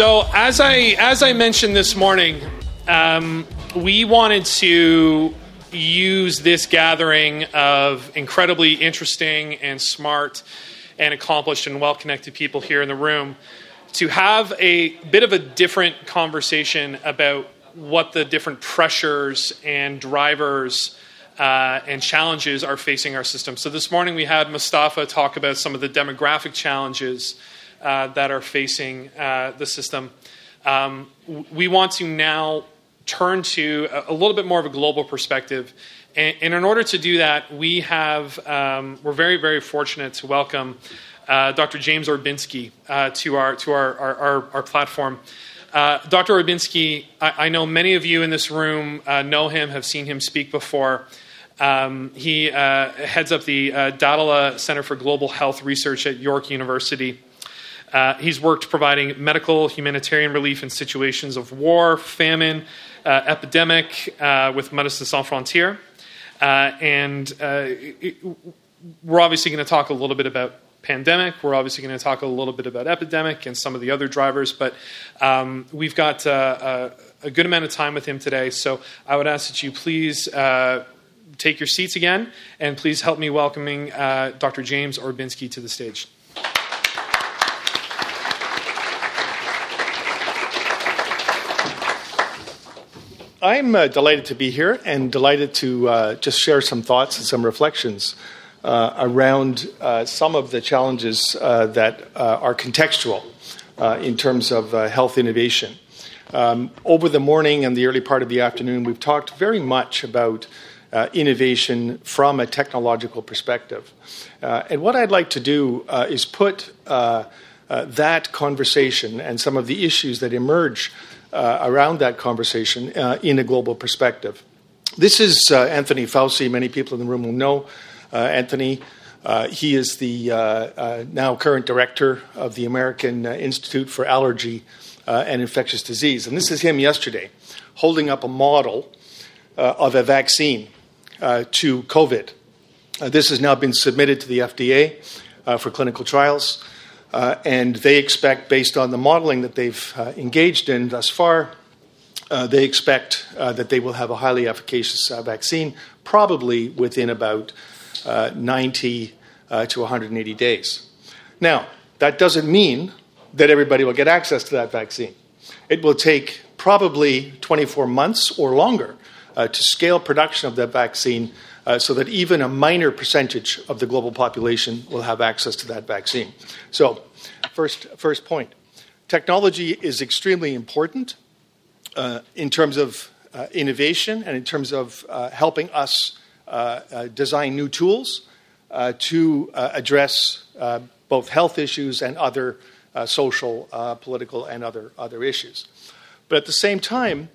So as I as I mentioned this morning, um, we wanted to use this gathering of incredibly interesting and smart and accomplished and well connected people here in the room to have a bit of a different conversation about what the different pressures and drivers uh, and challenges are facing our system. So this morning we had Mustafa talk about some of the demographic challenges uh, that are facing uh, the system. Um, we want to now turn to a, little bit more of a global perspective. And, and in order to do that, we have, um, we're very, very fortunate to welcome uh, Dr. James Orbinski uh, to, our, to our, our, our, our platform. Uh, Dr. Orbinski, I, I, know many of you in this room uh, know him, have seen him speak before. Um, he uh, heads up the uh, Dahdeleh Center for Global Health Research at York University. Uh, he's worked providing medical humanitarian relief in situations of war, famine, epidemic uh, with Médecins Sans Frontières. Uh, and uh, it, we're obviously going to talk a little bit about pandemic. We're obviously going to talk a little bit about epidemic and some of the other drivers, but um, we've got uh, a, a, good amount of time with him today. So I would ask that you please take your seats again and please help me welcoming Dr. James Orbinski to the stage. I'm uh, delighted to be here and delighted to uh, just share some thoughts and some reflections uh, around uh, some of the challenges uh, that uh, are contextual in terms of health innovation. Um, over the morning and the early part of the afternoon, we've talked very much about innovation from a technological perspective. and what I'd like to do is put that conversation and some of the issues that emerge around that conversation uh, in a global perspective. This is uh, Anthony Fauci. Many people in the room will know uh, Anthony. Uh, he is the uh, now current director of the American Institute for Allergy and Infectious Disease. And this is him yesterday holding up a model of a vaccine to COVID. this has now been submitted to the FDA for clinical trials. Uh, and they expect, based on the modeling that they've uh, engaged in thus far, uh, they expect uh, that they will have a highly efficacious uh, vaccine, probably within about uh, 90 to 180 days. Now, that doesn't mean that everybody will get access to that vaccine. It will take probably 24 months or longer to scale production of that vaccine uh, so that even a minor percentage of the global population will have access to that vaccine. So, first, first point technology is extremely important uh, in terms of uh, innovation and in terms of uh, helping us uh, uh, design new tools to address both health issues and other social, political, and other, other issues. But at the same time,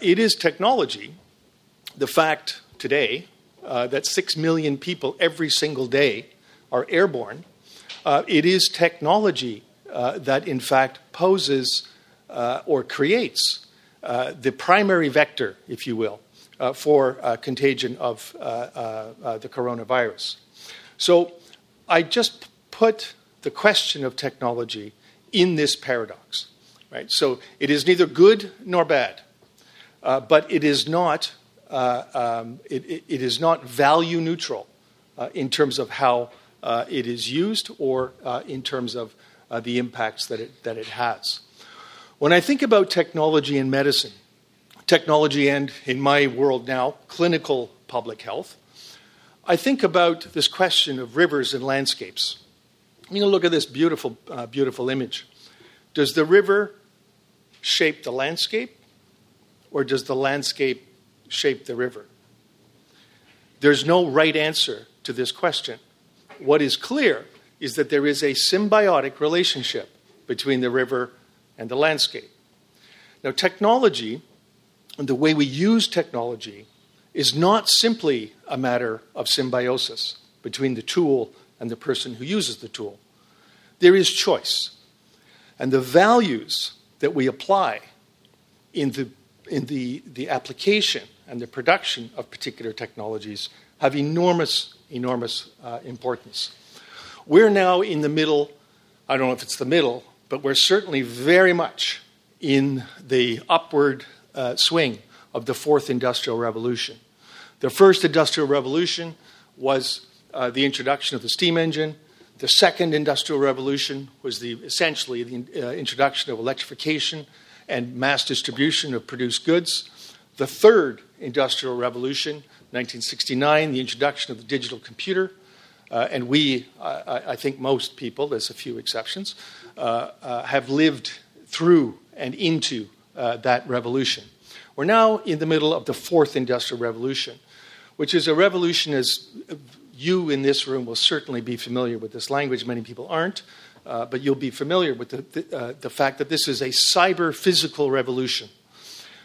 it is technology, the fact today uh, that 6 million people every single day are airborne, uh, it is technology uh, that, in fact, poses uh, or creates uh, the primary vector, if you will, uh, for contagion of the coronavirus. So I just put the question of technology in this paradox. Right? So it is neither good nor bad, but it is not uh, um, it, it, is not value neutral uh, in terms of how uh, it is used or uh, in terms of uh, the impacts that it, that it has. When I think about technology in medicine, technology and, in my world now, clinical public health, I think about this question of rivers and landscapes. You know, look at this beautiful, beautiful image. Does the river shape the landscape, or does the landscape shape the river? There's no right answer to this question. What is clear is that there is a symbiotic relationship between the river and the landscape. Now, technology and the way we use technology is not simply a matter of symbiosis between the tool and the person who uses the tool. There is choice. And the values that we apply in the, in the, the application and the production of particular technologies have enormous, enormous uh, importance. We're now in the middle, I don't know if it's the middle, but we're certainly very much in the upward uh, swing of the fourth industrial revolution. The first industrial revolution was uh, the introduction of the steam engine. The second industrial revolution was the, essentially the uh, introduction of electrification and mass distribution of produced goods. The third industrial revolution, 1969, the introduction of the digital computer. Uh, and we, I, I, think most people, there's a few exceptions, uh, uh, have lived through and into uh, that revolution. We're now in the middle of the fourth industrial revolution, which is a revolution as you in this room will certainly be familiar with this language. Many people aren't, uh, but you'll be familiar with the, the, uh, the, fact that this is a cyber physical revolution.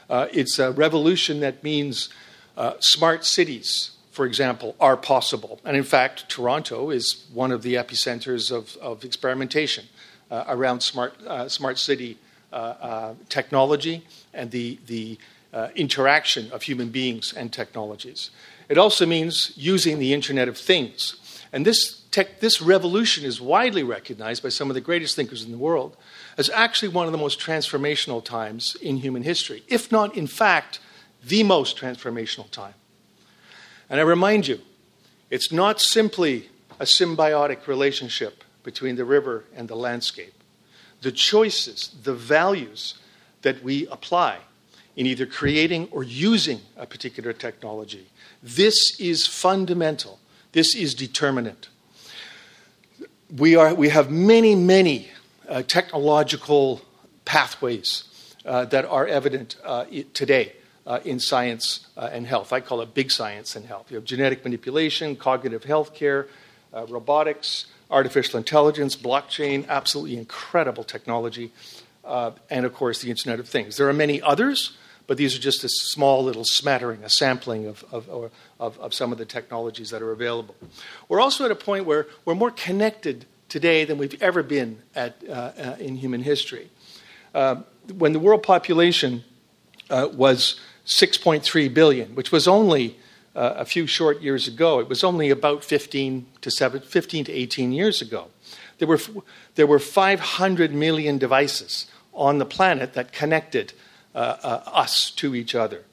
Uh, it's a revolution that means uh, smart cities, for example, are possible. And in fact, Toronto is one of the epicenters of, of experimentation uh, around smart, uh, smart city technology and the, the interaction of human beings and technologies. It also means using the Internet of Things. And this, tech, this revolution is widely recognized by some of the greatest thinkers in the world as actually one of the most transformational times in human history, if not, in fact, the most transformational time. And I remind you, it's not simply a symbiotic relationship between the river and the landscape. The choices, the values that we apply in either creating or using a particular technology this is fundamental. This is determinant. We, are, we have many, many uh, technological pathways uh, that are evident uh, today uh, in science uh, and health. I call it big science and health. You have genetic manipulation, cognitive health care, uh, robotics, artificial intelligence, blockchain, absolutely incredible technology, and of course the Internet of Things. There are many others but these are just a small little smattering, a sampling of, of, of, of, some of the technologies that are available. We're also at a point where we're more connected today than we've ever been at, uh, uh, in human history. Uh, when the world population uh, was 6.3 billion, which was only a few short years ago, it was only about 15 to, 7, 15 to 18 years ago. There were, there were 500 million devices on the planet that connected uh, uh, us to each other.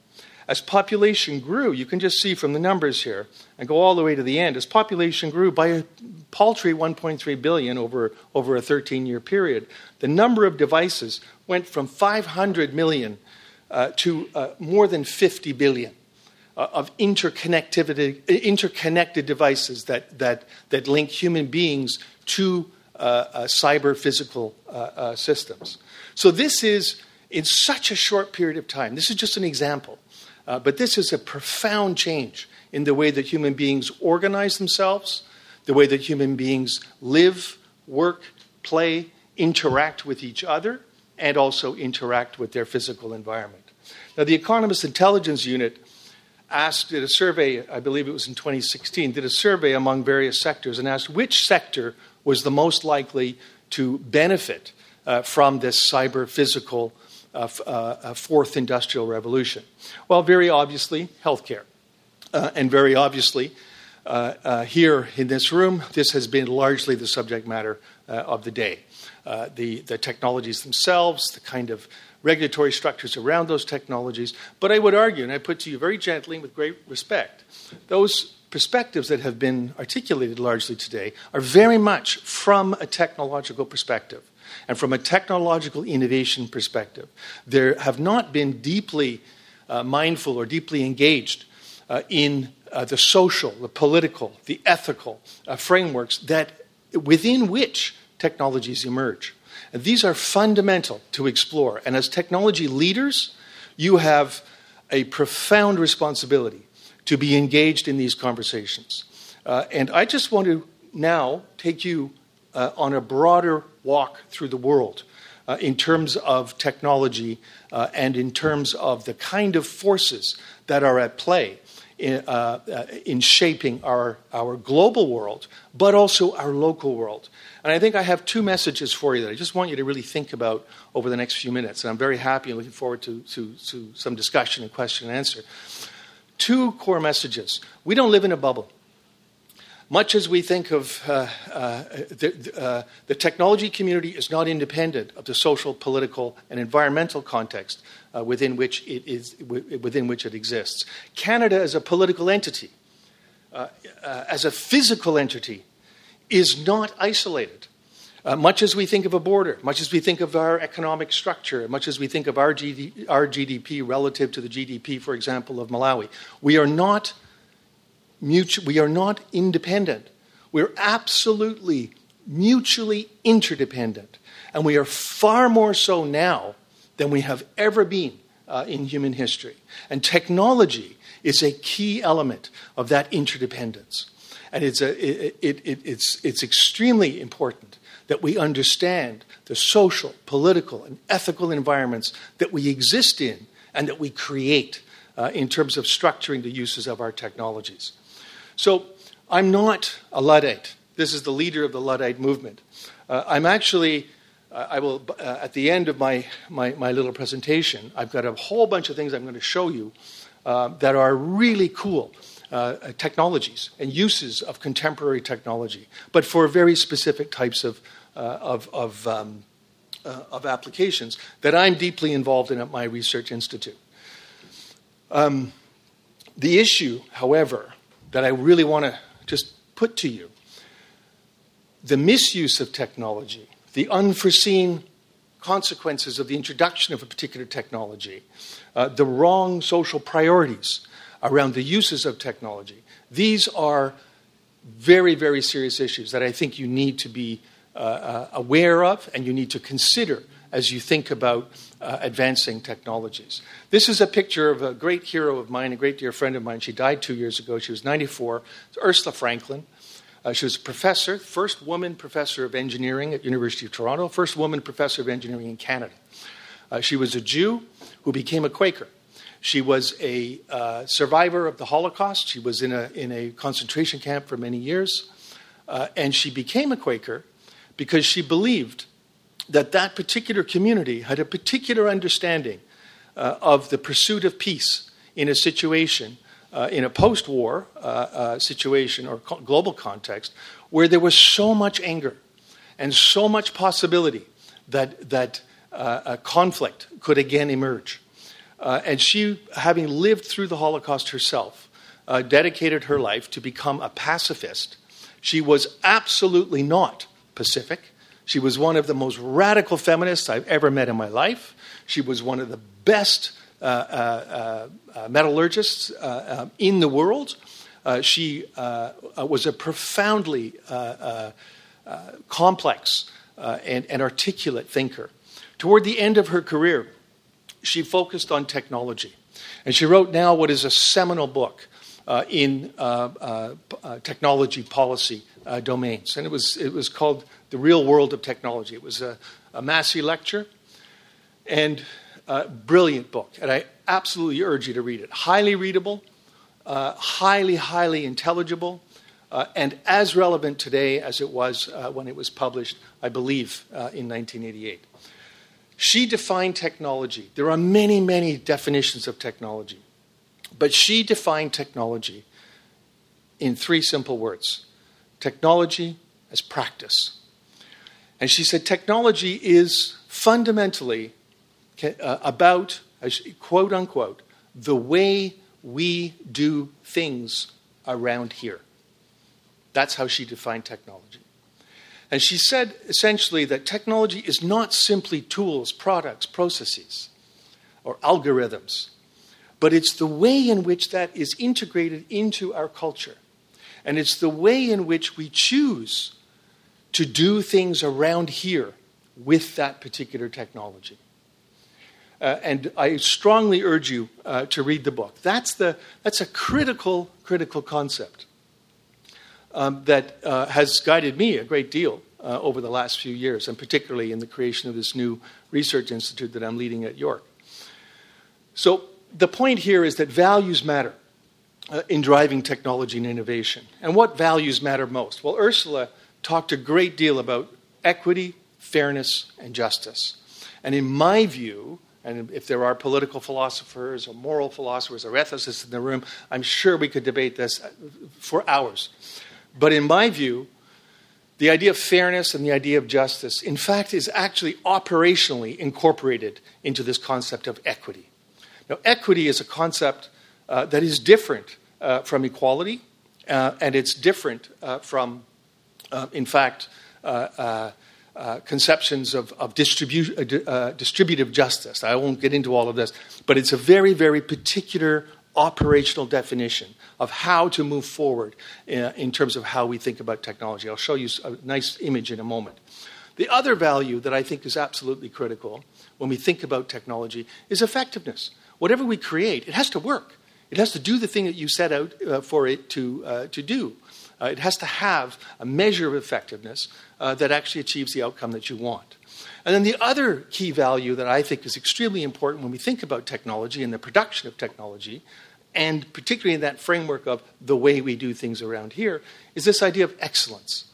As population grew, you can just see from the numbers here and go all the way to the end, as population grew by a paltry 1.3 billion over, over a 13 year period, the number of devices went from 500 million uh, to uh, more than 50 billion uh, of interconnectivity, interconnected devices that, that, that link human beings to uh, cyber physical systems. So, this is in such a short period of time. This is just an example, uh, but this is a profound change in the way that human beings organize themselves, the way that human beings live, work, play, interact with each other, and also interact with their physical environment. Now, the Economist Intelligence Unit asked, did a survey, I believe it was in 2016, did a survey among various sectors and asked which sector was the most likely to benefit uh, from this cyber physical uh, fourth industrial revolution? Well, very obviously, healthcare. Uh, and very obviously, uh, uh, here in this room, this has been largely the subject matter of the day. the, the technologies themselves, the kind of regulatory structures around those technologies. But I would argue, and I put to you very gently and with great respect, those perspectives that have been articulated largely today are very much from a technological perspective and from a technological innovation perspective. There have not been deeply uh, mindful or deeply engaged uh, in uh, the social, the political, the ethical uh, frameworks that within which technologies emerge. And these are fundamental to explore. And as technology leaders, you have a profound responsibility to be engaged in these conversations. Uh, and I just want to now take you uh, on a broader walk through the world uh, in terms of technology uh, and in terms of the kind of forces that are at play in, uh, uh, in shaping our, our global world, but also our local world. And I think I have two messages for you that I just want you to really think about over the next few minutes. And I'm very happy and looking forward to, to, to some discussion and question and answer. Two core messages. We don't live in a bubble. Much as we think of uh, uh, the, uh, the, technology community is not independent of the social, political, and environmental context uh, within, which it is, within which it exists. Canada, as a political entity, uh, uh, as a physical entity, is not isolated. much as we think of a border, much as we think of our economic structure, much as we think of our, GD, our GDP relative to the GDP, for example, of Malawi, we are not mutual, we are not independent. We're absolutely mutually interdependent. And we are far more so now than we have ever been uh, in human history. And technology is a key element of that interdependence. And it's, a, it, it, it, it's, it's extremely important that we understand the social, political, and ethical environments that we exist in and that we create uh, in terms of structuring the uses of our technologies. So I'm not a Luddite. This is the leader of the Luddite movement. Uh, I'm actually, uh, I will, uh, at the end of my, my, my, little presentation, I've got a whole bunch of things I'm going to show you uh, that are really cool. Uh, technologies and uses of contemporary technology, but for very specific types of, uh, of, of, um, of applications that I'm deeply involved in at my research institute. Um, the issue, however, that I really want to just put to you. The misuse of technology, the unforeseen consequences of the introduction of a particular technology, uh, the wrong social priorities around the uses of technology, these are very, very serious issues that I think you need to be uh, uh, aware of and you need to consider as you think about uh, advancing technologies. This is a picture of a great hero of mine, a great dear friend of mine. She died two years ago. She was 94. It's Ursula Franklin. Uh, she was a professor, first woman professor of engineering at University of Toronto, first woman professor of engineering in Canada. Uh, she was a Jew who became a Quaker. She was a uh, survivor of the Holocaust. She was in a, in a concentration camp for many years. Uh, and she became a Quaker because she believed that that particular community had a particular understanding uh, of the pursuit of peace in a situation, uh, in a post war uh, uh, situation or co- global context, where there was so much anger and so much possibility that, that uh, a conflict could again emerge. and she, having lived through the Holocaust herself, dedicated her life to become a pacifist. She was absolutely not Pacific. She was one of the most radical feminists I've ever met in my life. She was one of the best uh, uh, uh, metallurgists uh, um, in the world. Uh, she uh, was a profoundly complex and, and articulate thinker. Toward the end of her career, she focused on technology. And she wrote now what is a seminal book uh, in uh, uh, technology policy domains. And it was, it was called the Real World of Technology. It was a, a Massey lecture and a brilliant book. And I absolutely urge you to read it. Highly readable, uh, highly, highly intelligible, uh, and as relevant today as it was uh, when it was published, I believe, uh, in 1988. She defined technology. There are many, many definitions of technology, but she defined technology in three simple words technology as practice. And she said technology is fundamentally uh, about, quote unquote, the way we do things around here. That's how she defined technology. And she said essentially that technology is not simply tools, products, processes, or algorithms, but it's the way in which that is integrated into our culture. And it's the way in which we choose to do things around here with that particular technology. Uh, and I strongly urge you uh, to read the book. That's, the, that's a critical, critical concept um, that uh, has guided me a great deal uh, over the last few years, and particularly in the creation of this new research institute that I'm leading at York. So, the point here is that values matter. uh, in driving technology and innovation. And what values matter most? Well, Ursula talked a great deal about equity, fairness, and justice. And in my view, and if there are political philosophers or moral philosophers or ethicists in the room, I'm sure we could debate this for hours. But in my view, the idea of fairness and the idea of justice, in fact, is actually operationally incorporated into this concept of equity. Now, equity is a concept uh, that is different uh, from equality, uh, and it's different uh, from, uh, in fact, uh, uh, conceptions of, of distribu- uh, uh, distributive justice. I won't get into all of this, but it's a very, very particular operational definition of how to move forward in, uh, in terms of how we think about technology. I'll show you a nice image in a moment. The other value that I think is absolutely critical when we think about technology is effectiveness. Whatever we create, it has to work. It has to do the thing that you set out uh, for it to, uh, to do. Uh, it has to have a measure of effectiveness uh, that actually achieves the outcome that you want. And then the other key value that I think is extremely important when we think about technology and the production of technology, and particularly in that framework of the way we do things around here, is this idea of excellence.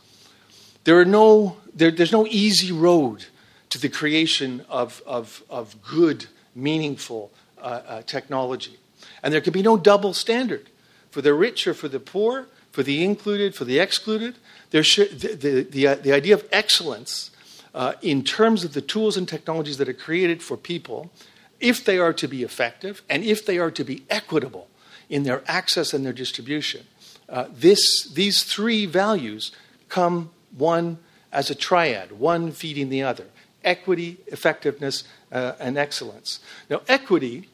There are no, there, there's no easy road to the creation of, of, of good, meaningful uh, uh, technology. And there can be no double standard for the rich or for the poor, for the included, for the excluded. There should, the, the, the, uh, the idea of excellence uh, in terms of the tools and technologies that are created for people, if they are to be effective and if they are to be equitable in their access and their distribution, uh, this, these three values come one as a triad, one feeding the other equity, effectiveness, uh, and excellence. Now, equity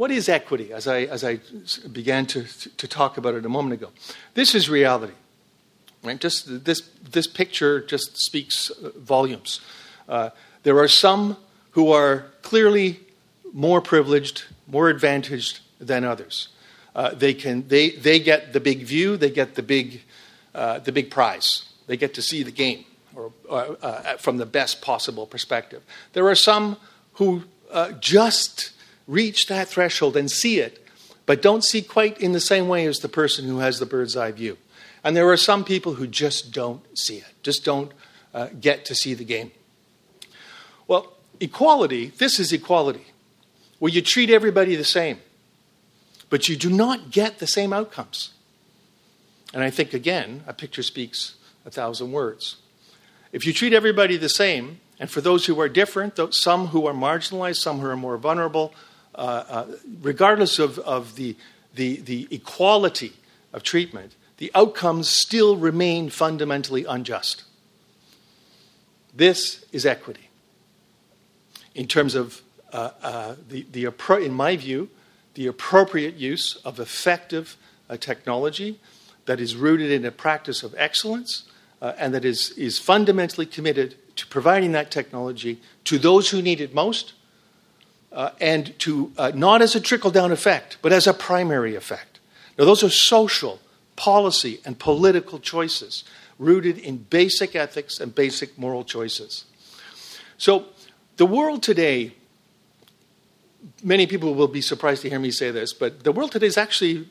what is equity, as I, as I began to, to talk about it a moment ago? This is reality. Right? Just this, this picture just speaks uh, volumes. Uh, there are some who are clearly more privileged, more advantaged than others. Uh, they, can, they, they get the big view, they get the big, uh, the big prize. They get to see the game or, uh, uh, from the best possible perspective. There are some who just reach that threshold and see it, but don't see quite in the same way as the person who has the bird's eye view. And there are some people who just don't see it, just don't uh, get to see the game. Well, equality, this is equality, where you treat everybody the same, but you do not get the same outcomes. And I think, again, a picture speaks a thousand words. If you treat everybody the same, and for those who are different, some who are marginalized, some who are more vulnerable, regardless of, of the, the, the equality of treatment, the outcomes still remain fundamentally unjust. This is equity. In terms of, uh, uh, the, the, in my view, the appropriate use of effective uh, technology that is rooted in a practice of excellence uh, and that is, is fundamentally committed to providing that technology to those who need it most uh, and to uh, not as a trickle down effect, but as a primary effect. Now, those are social, policy, and political choices rooted in basic ethics and basic moral choices. So, the world today, many people will be surprised to hear me say this, but the world today has actually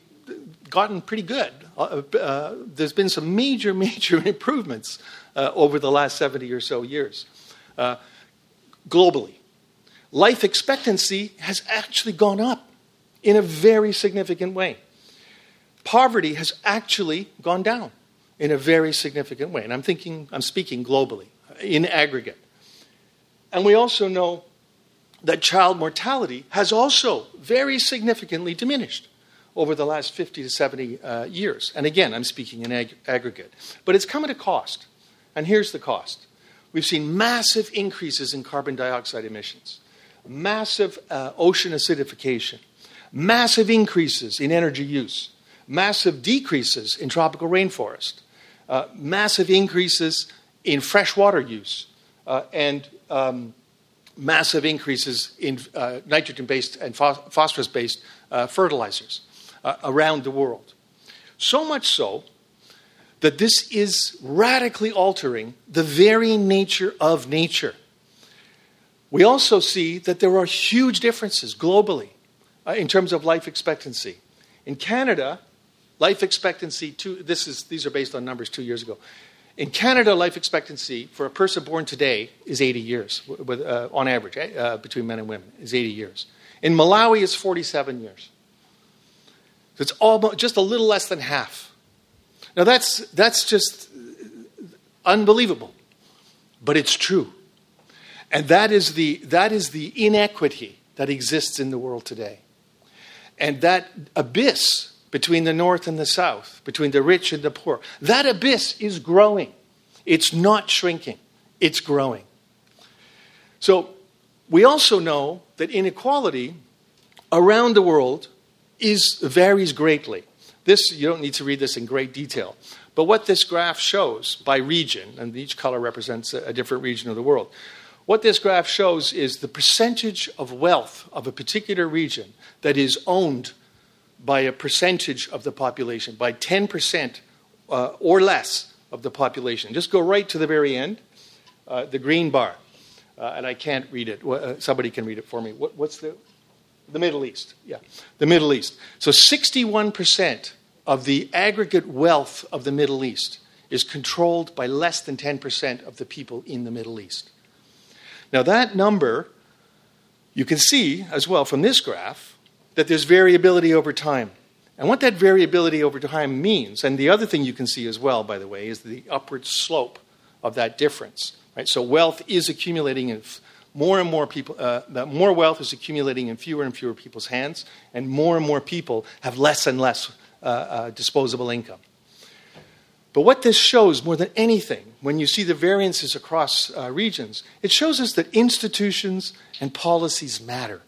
gotten pretty good. Uh, uh there's been some major, major improvements uh, over the last 70 or so years uh, globally life expectancy has actually gone up in a very significant way. Poverty has actually gone down in a very significant way. And I'm thinking, I'm speaking globally, in aggregate. And we also know that child mortality has also very significantly diminished over the last 50 to 70 uh, years. And again, I'm speaking in ag- aggregate. But it's come at a cost. And here's the cost we've seen massive increases in carbon dioxide emissions massive uh, ocean acidification, massive increases in energy use, massive decreases in tropical rainforest, uh, massive increases in freshwater use, uh, and um, massive increases in uh, nitrogen based and phosphorus based uh, fertilizers uh, around the world. So much so that this is radically altering the very nature of nature. We also see that there are huge differences globally uh, in terms of life expectancy. In Canada, life expectancy, two, this is, these are based on numbers two years ago. In Canada, life expectancy for a person born today is 80 years, with, uh, on average, eh, uh, between men and women, is 80 years. In Malawi, it's 47 years. So it's almost just a little less than half. Now, that's, that's just unbelievable, but it's true. And that is, the, that is the inequity that exists in the world today. And that abyss between the north and the south, between the rich and the poor, that abyss is growing. It's not shrinking, it's growing. So we also know that inequality around the world is, varies greatly. This, you don't need to read this in great detail. But what this graph shows by region, and each color represents a, different region of the world, what this graph shows is the percentage of wealth of a particular region that is owned by a percentage of the population, by 10% uh, or less of the population. Just go right to the very end, uh, the green bar. Uh, and I can't read it. Uh, somebody can read it for me. What, what's the. The Middle East, yeah. The Middle East. So 61% of the aggregate wealth of the Middle East is controlled by less than 10% of the people in the Middle East. Now, that number, you can see as well from this graph that there's variability over time. And what that variability over time means, and the other thing you can see as well, by the way, is the upward slope of that difference. Right? So wealth is accumulating in more and more people, uh, that more wealth is accumulating in fewer and fewer people's hands, and more and more people have less and less uh, uh, disposable income. But what this shows more than anything, when you see the variances across uh, regions, it shows us that institutions and policies matter.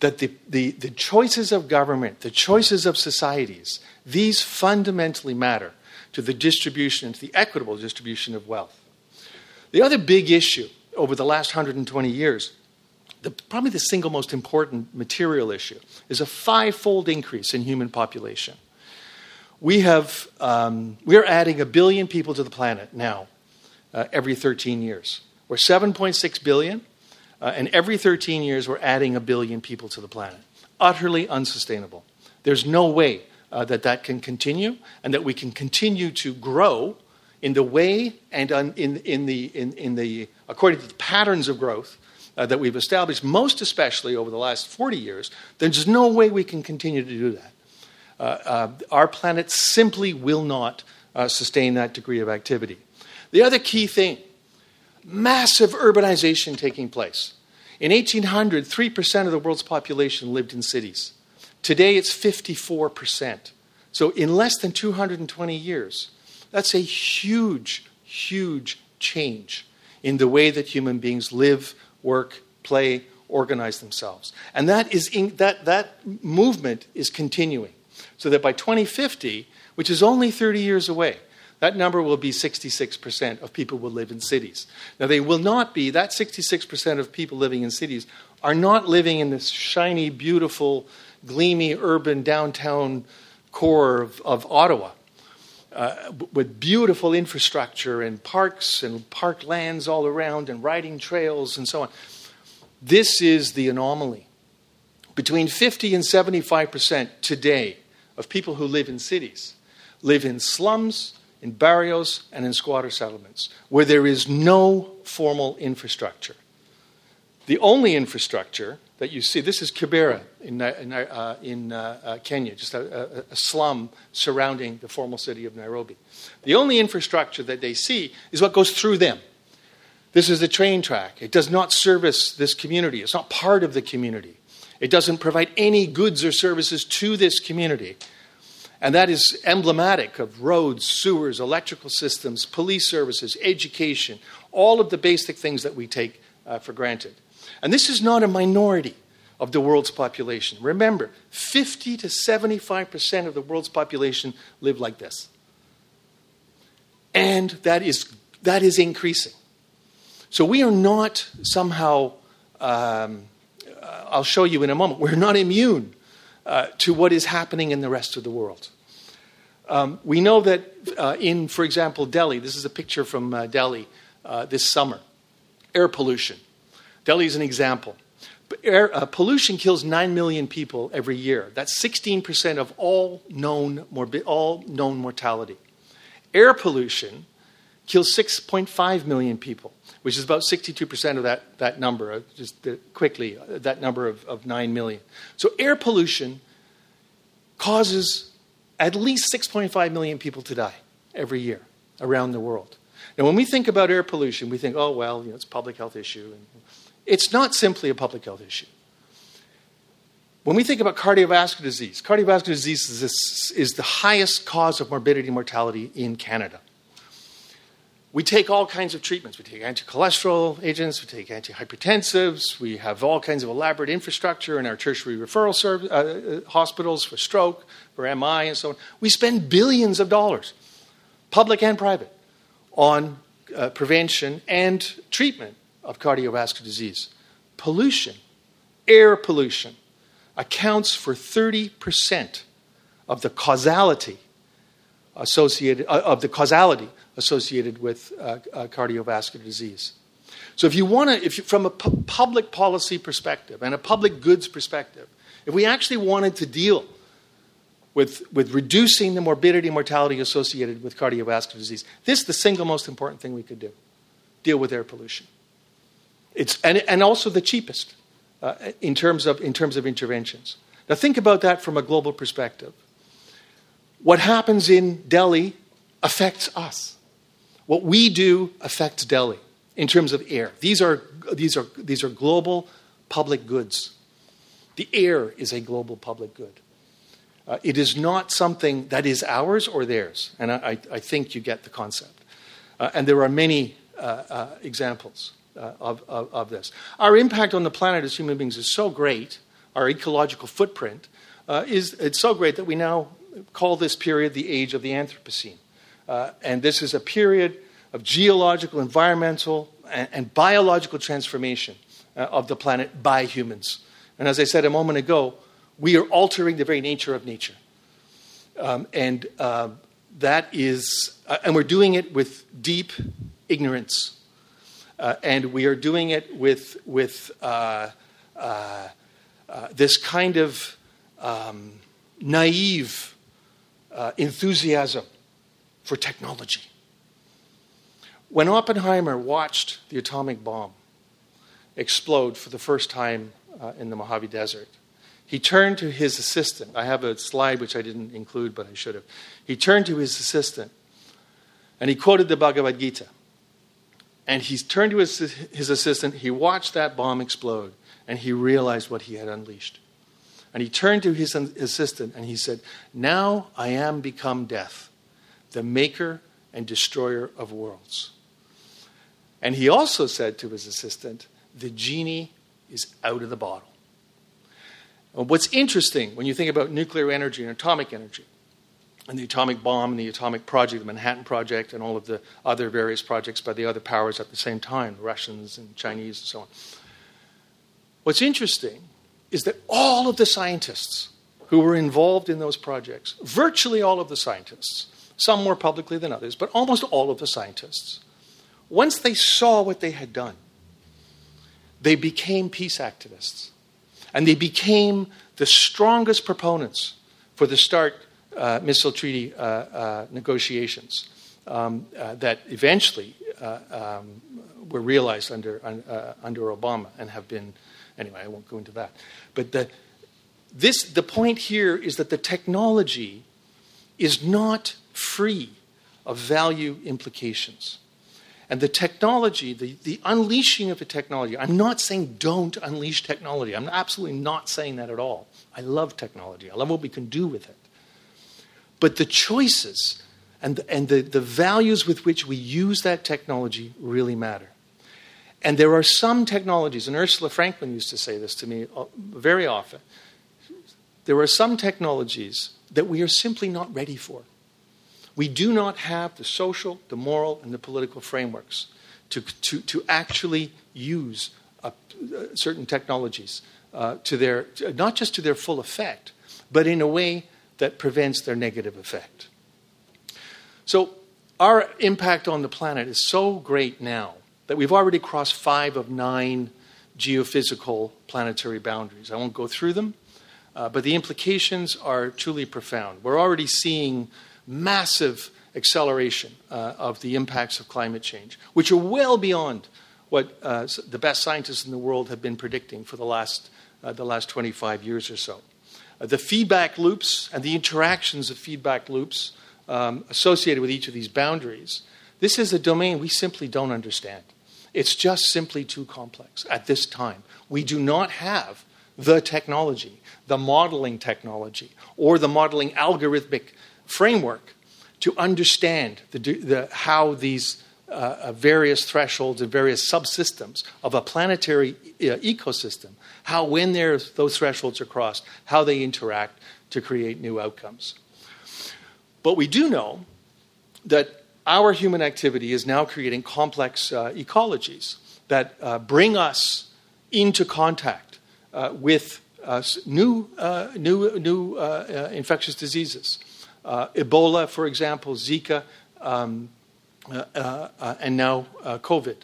That the, the, the choices of government, the choices of societies, these fundamentally matter to the distribution, to the equitable distribution of wealth. The other big issue over the last 120 years, the, probably the single most important material issue, is a five fold increase in human population. We have, um, we're adding a billion people to the planet now, uh, every 13 years. We're 7.6 billion, uh, and every 13 years we're adding a billion people to the planet. Utterly unsustainable. There's no way uh, that that can continue and that we can continue to grow in the way and in, in, the, in, in the, according to the patterns of growth uh, that we've established, most especially over the last 40 years, there's no way we can continue to do that. Uh, uh, our planet simply will not uh, sustain that degree of activity. The other key thing massive urbanization taking place. In 1800, 3% of the world's population lived in cities. Today, it's 54%. So, in less than 220 years, that's a huge, huge change in the way that human beings live, work, play, organize themselves. And that, is in, that, that movement is continuing. So that by 2050, which is only 30 years away, that number will be 66% of people will live in cities. Now, they will not be, that 66% of people living in cities are not living in this shiny, beautiful, gleamy urban downtown core of, of Ottawa uh, with beautiful infrastructure and parks and park lands all around and riding trails and so on. This is the anomaly. Between 50 and 75 percent today of people who live in cities live in slums, in barrios, and in squatter settlements where there is no formal infrastructure. The only infrastructure that you see. This is Kibera in, in, uh, in uh, uh, Kenya, just a, a, a, slum surrounding the formal city of Nairobi. The only infrastructure that they see is what goes through them. This is the train track. It does not service this community, it's not part of the community. It doesn't provide any goods or services to this community. And that is emblematic of roads, sewers, electrical systems, police services, education, all of the basic things that we take uh, for granted. And this is not a minority of the world's population. Remember, 50 to 75% of the world's population live like this. And that is, that is increasing. So we are not somehow, um, I'll show you in a moment, we're not immune uh, to what is happening in the rest of the world. Um, we know that uh, in, for example, Delhi, this is a picture from uh, Delhi uh, this summer, air pollution. Delhi is an example. Air, uh, pollution kills 9 million people every year. That's 16% of all known, morbi- all known mortality. Air pollution kills 6.5 million people, which is about 62% of that, that number, uh, just quickly, uh, that number of, of 9 million. So air pollution causes at least 6.5 million people to die every year around the world. Now, when we think about air pollution, we think, oh, well, you know, it's a public health issue. It's not simply a public health issue. When we think about cardiovascular disease, cardiovascular disease is, this, is the highest cause of morbidity and mortality in Canada. We take all kinds of treatments. We take anti cholesterol agents, we take antihypertensives, we have all kinds of elaborate infrastructure in our tertiary referral service, uh, uh hospitals for stroke, for MI, and so on. We spend billions of dollars, public and private, on uh, prevention and treatment of cardiovascular disease. Pollution, air pollution, accounts for 30% of the causality associated uh, of the causality associated with uh, uh, cardiovascular disease. So, if you want to, if from a pu- public policy perspective and a public goods perspective, if we actually wanted to deal with, with reducing the morbidity and mortality associated with cardiovascular disease, this is the single most important thing we could do deal with air pollution. It's, and, and also the cheapest uh, in, terms of, in terms of interventions. Now, think about that from a global perspective. What happens in Delhi affects us. What we do affects Delhi in terms of air. These are, these are, these are global public goods. The air is a global public good. Uh, it is not something that is ours or theirs. And I, I think you get the concept. Uh, and there are many uh, uh examples uh, of, of, of, this. Our impact on the planet as human beings is so great, our ecological footprint uh, is it's so great that we now call this period the age of the Anthropocene. Uh, and this is a period of geological, environmental, and, and biological transformation uh, of the planet by humans. And as I said a moment ago, we are altering the very nature of nature. Um, and uh, that is, uh, and we're doing it with deep ignorance uh, and we are doing it with, with uh, this kind of um, naive enthusiasm for technology. When Oppenheimer watched the atomic bomb explode for the first time uh, in the Mojave Desert, he turned to his assistant. I have a slide which I didn't include, but I should have. He turned to his assistant and he quoted the Bhagavad Gita. And he turned to his, his assistant, he watched that bomb explode, and he realized what he had unleashed. And he turned to his assistant and he said, Now I am become death, the maker and destroyer of worlds. And he also said to his assistant, The genie is out of the bottle. What's interesting when you think about nuclear energy and atomic energy, and the atomic bomb and the atomic project, the Manhattan Project, and all of the other various projects by the other powers at the same time, Russians and Chinese and so on. What's interesting is that all of the scientists who were involved in those projects, virtually all of the scientists, some more publicly than others, but almost all of the scientists, once they saw what they had done, they became peace activists. And they became the strongest proponents for the START uh, missile treaty uh, uh, negotiations um, that eventually um, were realized under, under Obama and have been, anyway, I won't go into that. But the, this, the point here is that the technology is not free of value implications. And the technology, the, the unleashing of the technology, I'm not saying don't unleash technology. I'm absolutely not saying that at all. I love technology, I love what we can do with it. But the choices and, and the, the values with which we use that technology really matter. And there are some technologies, and Ursula Franklin used to say this to me uh, very often. There are some technologies that we are simply not ready for. We do not have the social, the moral, and the political frameworks to, to, to actually use uh, certain technologies uh, to their, not just to their full effect, but in a way that prevents their negative effect. So, our impact on the planet is so great now that we've already crossed five of nine geophysical planetary boundaries. I won't go through them, uh, but the implications are truly profound. We're already seeing massive acceleration uh, of the impacts of climate change, which are well beyond what uh, the best scientists in the world have been predicting for the last, uh, the last 25 years or so. Uh, the feedback loops and the interactions of feedback loops um, associated with each of these boundaries, this is a domain we simply don't understand. It's just simply too complex at this time. We do not have the technology, the modeling technology, or the modeling algorithmic framework to understand the, the, how these uh, uh, various thresholds and various subsystems of a planetary uh, ecosystem, how when those thresholds are crossed, how they interact to create new outcomes. But we do know that our human activity is now creating complex uh, ecologies that uh, bring us into contact uh, with new, new, new infectious diseases. Ebola, for example, Zika, um, and now COVID.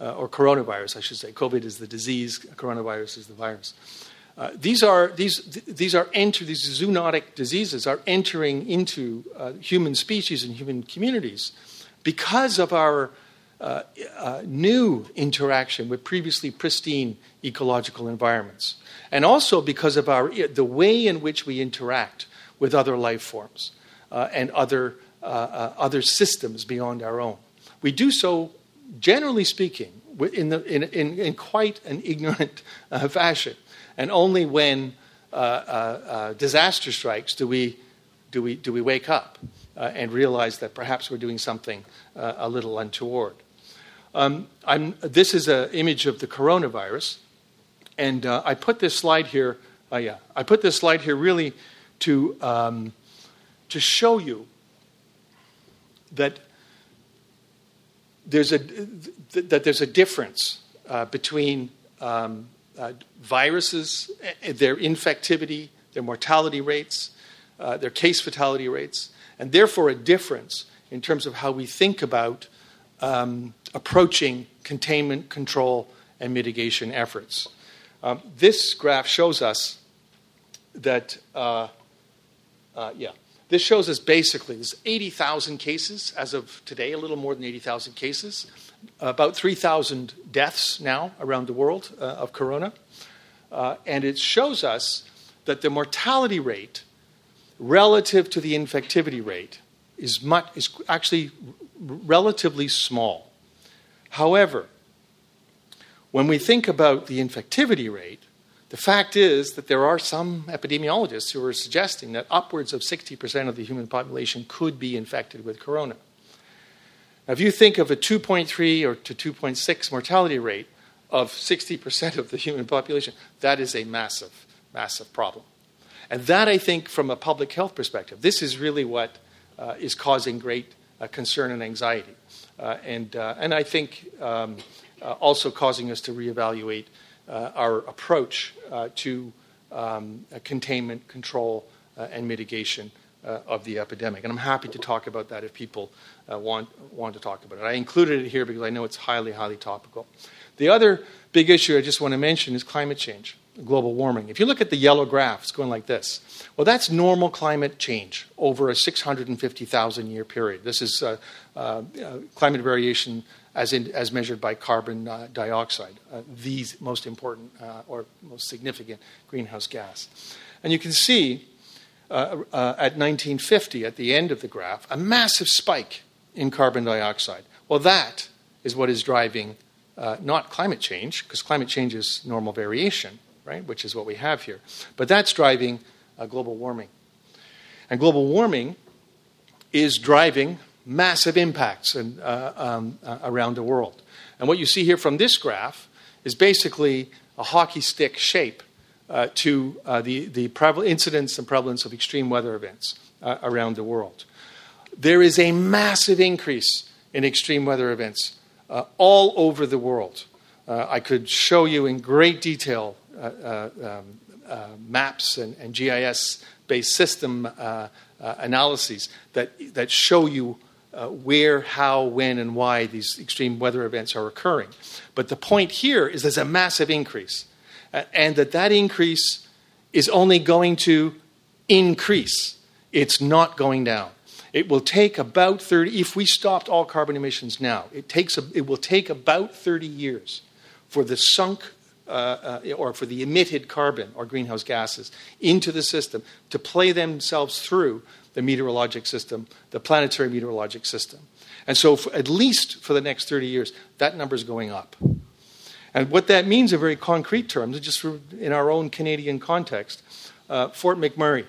Uh, or coronavirus, I should say. COVID is the disease, coronavirus is the virus. Uh, these are these these are enter these zoonotic diseases are entering into uh, human species and human communities because of our uh, uh, new interaction with previously pristine ecological environments, and also because of our the way in which we interact with other life forms and other other systems beyond our own. We do so, generally speaking, in, the, in, in, in quite an ignorant fashion. And only when uh, uh, uh, disaster strikes do we, do we, do we wake up uh, and realize that perhaps we're doing something uh, a little untoward. Um, this is an image of the coronavirus, and uh, I put this slide here. yeah, I put this slide here really to um, to show you that there's a that there's a difference uh, between um, uh, viruses, eh, their infectivity, their mortality rates, uh, their case fatality rates, and therefore a difference in terms of how we think about um, approaching containment, control, and mitigation efforts. Um, this graph shows us that, uh, uh yeah, this shows us basically there's 80,000 cases as of today, a little more than 80,000 cases about 3,000 deaths now around the world uh, of corona. Uh, and it shows us that the mortality rate relative to the infectivity rate is, much, is actually relatively small. However, when we think about the infectivity rate, the fact is that there are some epidemiologists who are suggesting that upwards of 60% of the human population could be infected with corona. Now, if you think of a 2.3 or to 2.6 mortality rate of 60% of the human population, that is a massive, massive problem. And that, I think, from a public health perspective, this is really what uh, is causing great uh, concern and anxiety. Uh, and, uh, and I think um, uh, also causing us to reevaluate our approach to um, containment, control, and mitigation uh, of the epidemic. And I'm happy to talk about that if people uh, want, want to talk about it. I included it here because I know it's highly, highly topical. The other big issue I just want to mention is climate change, global warming. If you look at the yellow graph, it's going like this. Well, that's normal climate change over a 650,000 year period. This is uh, uh, uh, climate variation as, in, as measured by carbon uh, dioxide, uh, the most important or most significant greenhouse gas. And you can see uh, uh, at 1950, at the end of the graph, a massive spike in carbon dioxide. Well, that is what is driving uh, not climate change, because climate change is normal variation, right, which is what we have here, but that's driving uh, global warming. And global warming is driving massive impacts in, uh, um, uh, around the world. And what you see here from this graph is basically a hockey stick shape uh, to uh, the, the incidence and prevalence of extreme weather events uh, around the world. There is a massive increase in extreme weather events uh, all over the world. I could show you in great detail um, maps and, and GIS based system analyses that, that show you uh, where, how, when, and why these extreme weather events are occurring. But the point here is there's a massive increase, uh, and that that increase is only going to increase. It's not going down. It will take about 30, if we stopped all carbon emissions now, it, takes a, it will take about 30 years for the sunk uh, uh, or for the emitted carbon or greenhouse gases into the system to play themselves through the meteorologic system, the planetary meteorologic system. And so, for, at least for the next 30 years, that number is going up. And what that means in very concrete terms, just in our own Canadian context, uh, Fort McMurray,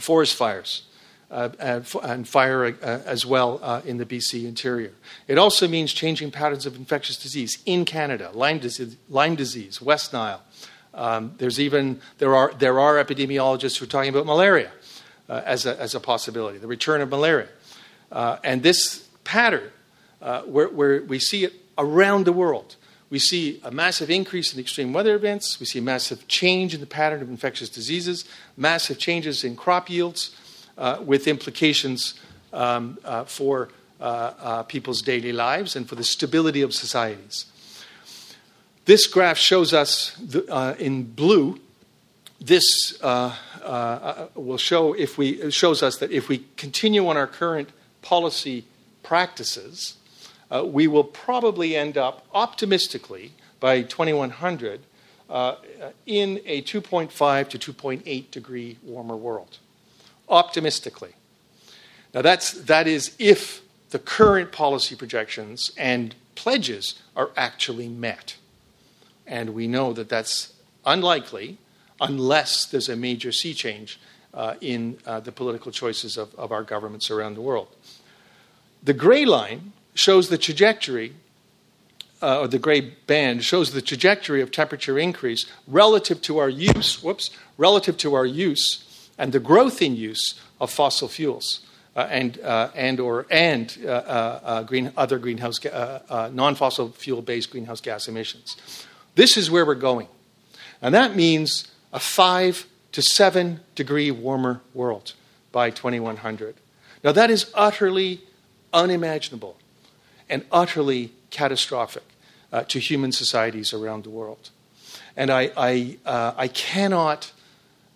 forest fires, uh, and, and, fire uh, as well uh, in the BC interior. It also means changing patterns of infectious disease in Canada, Lyme disease, Lyme disease West Nile. Um, there's even there are there are epidemiologists who are talking about malaria uh, as a as a possibility, the return of malaria, uh, and this pattern uh, where, where we see it around the world. We see a massive increase in extreme weather events. We see massive change in the pattern of infectious diseases, massive changes in crop yields, uh, with implications um, uh, for uh, people's daily lives and for the stability of societies. This graph shows us the, in blue. This will show if we shows us that if we continue on our current policy practices, uh, we will probably end up optimistically by 2100 uh, in a 2.5 to 2.8 degree warmer world optimistically. Now, that's, that is if the current policy projections and pledges are actually met. And we know that that's unlikely unless there's a major sea change uh, in uh, the political choices of, of our governments around the world. The gray line shows the trajectory, uh, or the gray band shows the trajectory of temperature increase relative to our use, whoops, relative to our use and the growth in use of fossil fuels uh, and, uh, and or and uh, uh, uh green, other greenhouse uh, non-fossil fuel-based greenhouse gas emissions. This is where we're going, and that means a five to seven degree warmer world by 2100. Now that is utterly unimaginable and utterly catastrophic to human societies around the world. And I, I, I cannot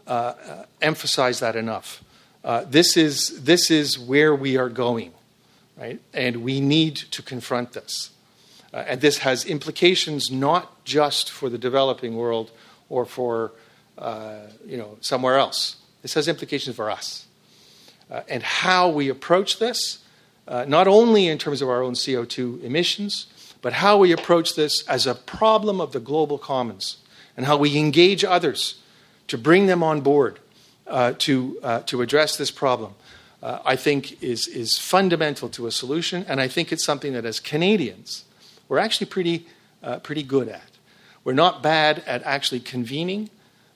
uh, emphasize that enough. Uh, this, is, this is where we are going, right? And we need to confront this. Uh, and this has implications not just for the developing world or for uh, you know, somewhere else. This has implications for us. Uh, and how we approach this, uh, not only in terms of our own CO2 emissions, but how we approach this as a problem of the global commons and how we engage others to bring them on board uh, to, uh, to address this problem, I think is, is fundamental to a solution. And I think it's something that as Canadians, we're actually pretty, pretty good at. We're not bad at actually convening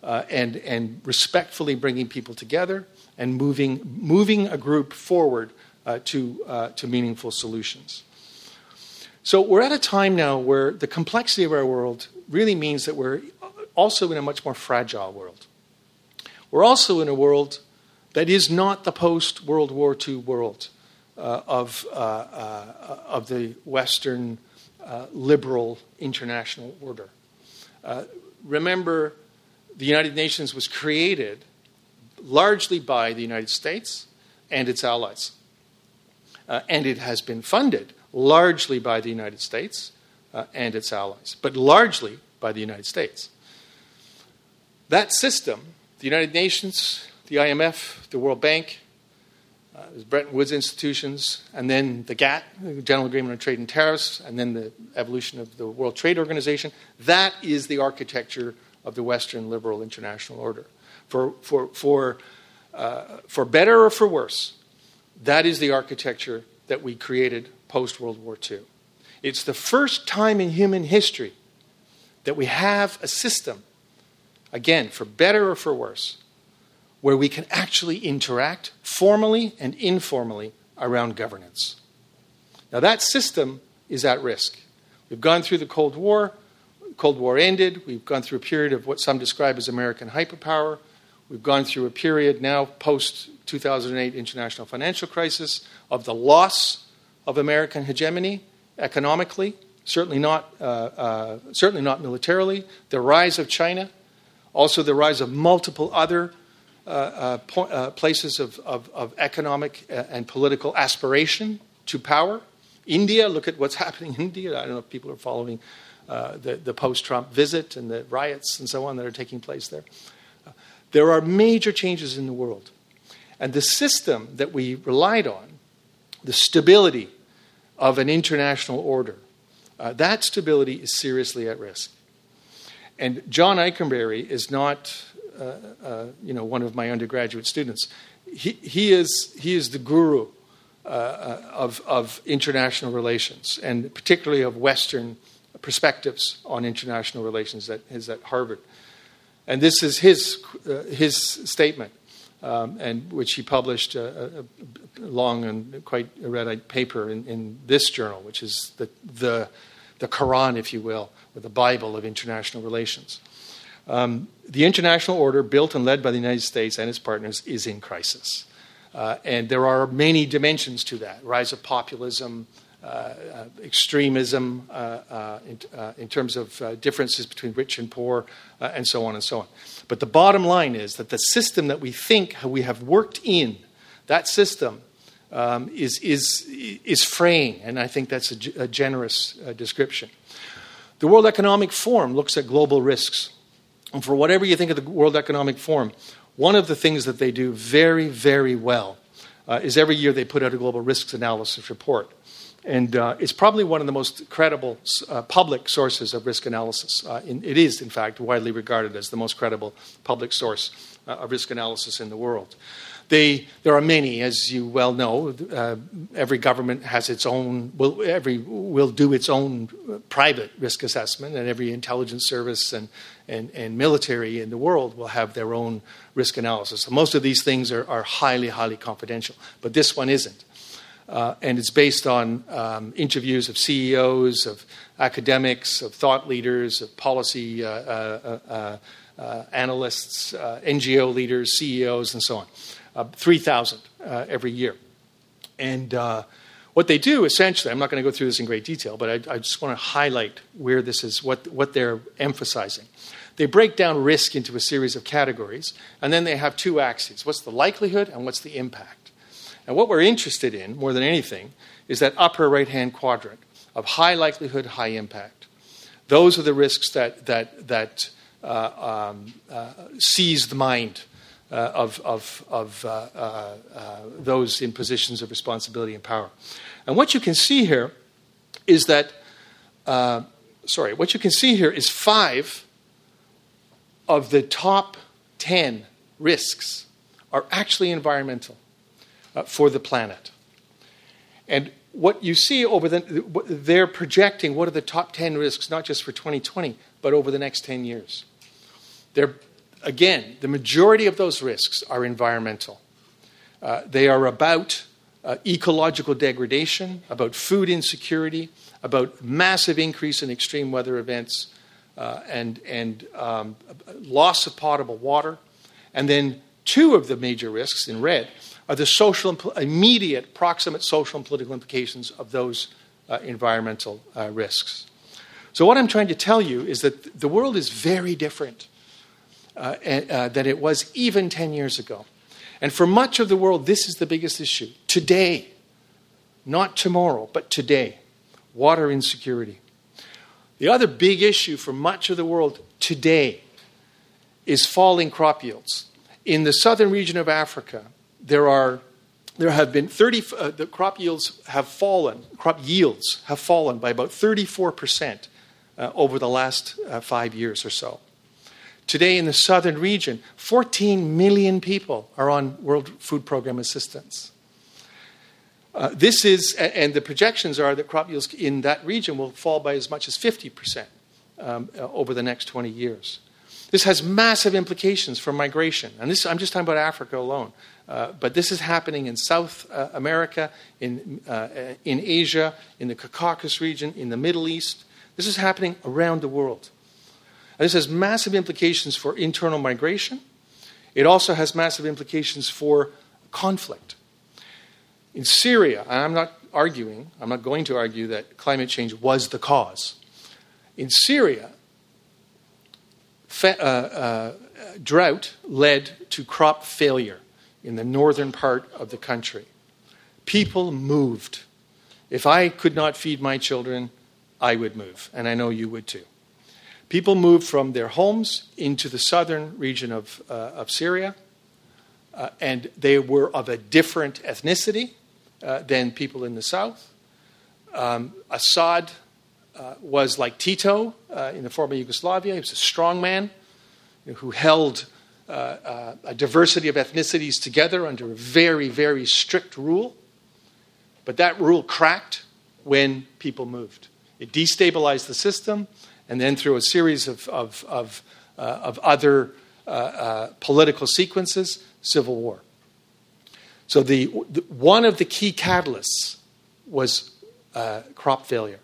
uh, and, and respectfully bringing people together and moving, moving a group forward uh, to, to meaningful solutions. So we're at a time now where the complexity of our world really means that we're also in a much more fragile world. We're also in a world that is not the post World War II world uh, of, uh, uh, of the Western uh, liberal international order. Uh, remember, the United Nations was created largely by the United States and its allies. Uh, and it has been funded largely by the United States and its allies, but largely by the United States. That system, the United Nations, the IMF, the World Bank, uh, the Bretton Woods institutions, and then the GATT, the General Agreement on Trade and Tariffs, and then the evolution of the World Trade Organization. That is the architecture of the Western liberal international order. For, for, for, uh, for better or for worse, that is the architecture that we created post World War II. It's the first time in human history that we have a system again, for better or for worse, where we can actually interact formally and informally around governance. Now, that system is at risk. We've gone through the Cold War. Cold War ended. We've gone through a period of what some describe as American hyperpower. We've gone through a period now post 2008 international financial crisis of the loss of American hegemony economically, certainly not, uh, uh, certainly not militarily, the rise of China, also the rise of multiple other uh, uh po- uh, places of, of, of economic uh, and political aspiration to power. India, look at what's happening in India. I don't know if people are following the, the post Trump visit and the riots and so on that are taking place there. There are major changes in the world. And the system that we relied on, the stability of an international order, uh, that stability is seriously at risk. And John Ikenberry is not, uh, uh, you know, one of my undergraduate students. He, he, is, he is the guru uh, uh, of, of international relations, and particularly of Western perspectives on international relations that is at Harvard. And this is his, uh, his statement, um, and which he published a, a, long and quite erudite paper in, in, this journal, which is the, the, the Quran, if you will, or the Bible of international relations. Um, the international order, built and led by the United States and its partners, is in crisis. Uh, and there are many dimensions to that rise of populism, uh, uh, extremism uh, in, in, terms of differences between rich and poor, and so on and so on. But the bottom line is that the system that we think we have worked in, that system um, is, is, is fraying, and I think that's a, a generous uh, description. The World Economic Forum looks at global risks. And for whatever you think of the World Economic Forum, one of the things that they do very, very well uh, is every year they put out a global risks analysis report and uh, it's probably one of the most credible uh, public sources of risk analysis. Uh, in, it is, in fact, widely regarded as the most credible public source uh, of risk analysis in the world. They, there are many, as you well know. Uh, every government has its own, will, every, will do its own private risk assessment, and every intelligence service and, and, and military in the world will have their own risk analysis. So most of these things are, are highly, highly confidential, but this one isn't. Uh, and it's based on um, interviews of CEOs, of academics, of thought leaders, of policy uh, uh, uh, uh analysts, NGO leaders, CEOs, and so on. 3,000 every year. And what they do essentially, I'm not going to go through this in great detail, but I, I just want to highlight where this is, what, what they're emphasizing. They break down risk into a series of categories, and then they have two axes what's the likelihood and what's the impact. And what we're interested in, more than anything, is that upper right hand quadrant of high likelihood, high impact. Those are the risks that, that, that uh, um, uh, seize the mind uh, of, of, of uh, uh, uh, those in positions of responsibility and power. And what you can see here is that, sorry, what you can see here is five of the top 10 risks are actually environmental uh, for the planet. And what you see over the, they're projecting what are the top 10 risks, not just for 2020, but over the next 10 years. They're, again, the majority of those risks are environmental. Uh, they are about uh, ecological degradation, about food insecurity, about massive increase in extreme weather events, uh, and, and um, loss of potable water. And then two of the major risks in red are the social, immediate, proximate social and political implications of those uh, environmental uh, risks. So, what I'm trying to tell you is that the world is very different uh, uh, than it was even 10 years ago. And for much of the world, this is the biggest issue. Today, not tomorrow, but today water insecurity. The other big issue for much of the world today is falling crop yields. In the southern region of Africa, there are there have been 30 uh, the crop yields have fallen crop yields have fallen by about 34% uh, over the last uh, 5 years or so. Today in the southern region 14 million people are on world food program assistance. Uh, this is and the projections are that crop yields in that region will fall by as much as 50% um, uh, over the next 20 years. This has massive implications for migration and this i'm just talking about africa alone uh, but this is happening in South uh, America, in, uh, in Asia, in the Caucasus region, in the Middle East. This is happening around the world. And this has massive implications for internal migration. it also has massive implications for conflict. In Syria, I'm not arguing, I'm not going to argue that climate change was the cause. In Syria, fa- uh, uh, drought led to crop failure in the northern part of the country. People moved. If I could not feed my children, I would move, and I know you would too. People moved from their homes into the southern region of, uh, of Syria, uh, and they were of a different ethnicity uh, than people in the south. Um, Assad uh, was like Tito uh, in the former Yugoslavia. He was a strong man who held uh, a diversity of ethnicities together under a very, very strict rule. But that rule cracked when people moved. It destabilized the system, and then through a series of, of, of, uh, of other uh, uh, political sequences, civil war. So, the, the, one of the key catalysts was uh, crop failure,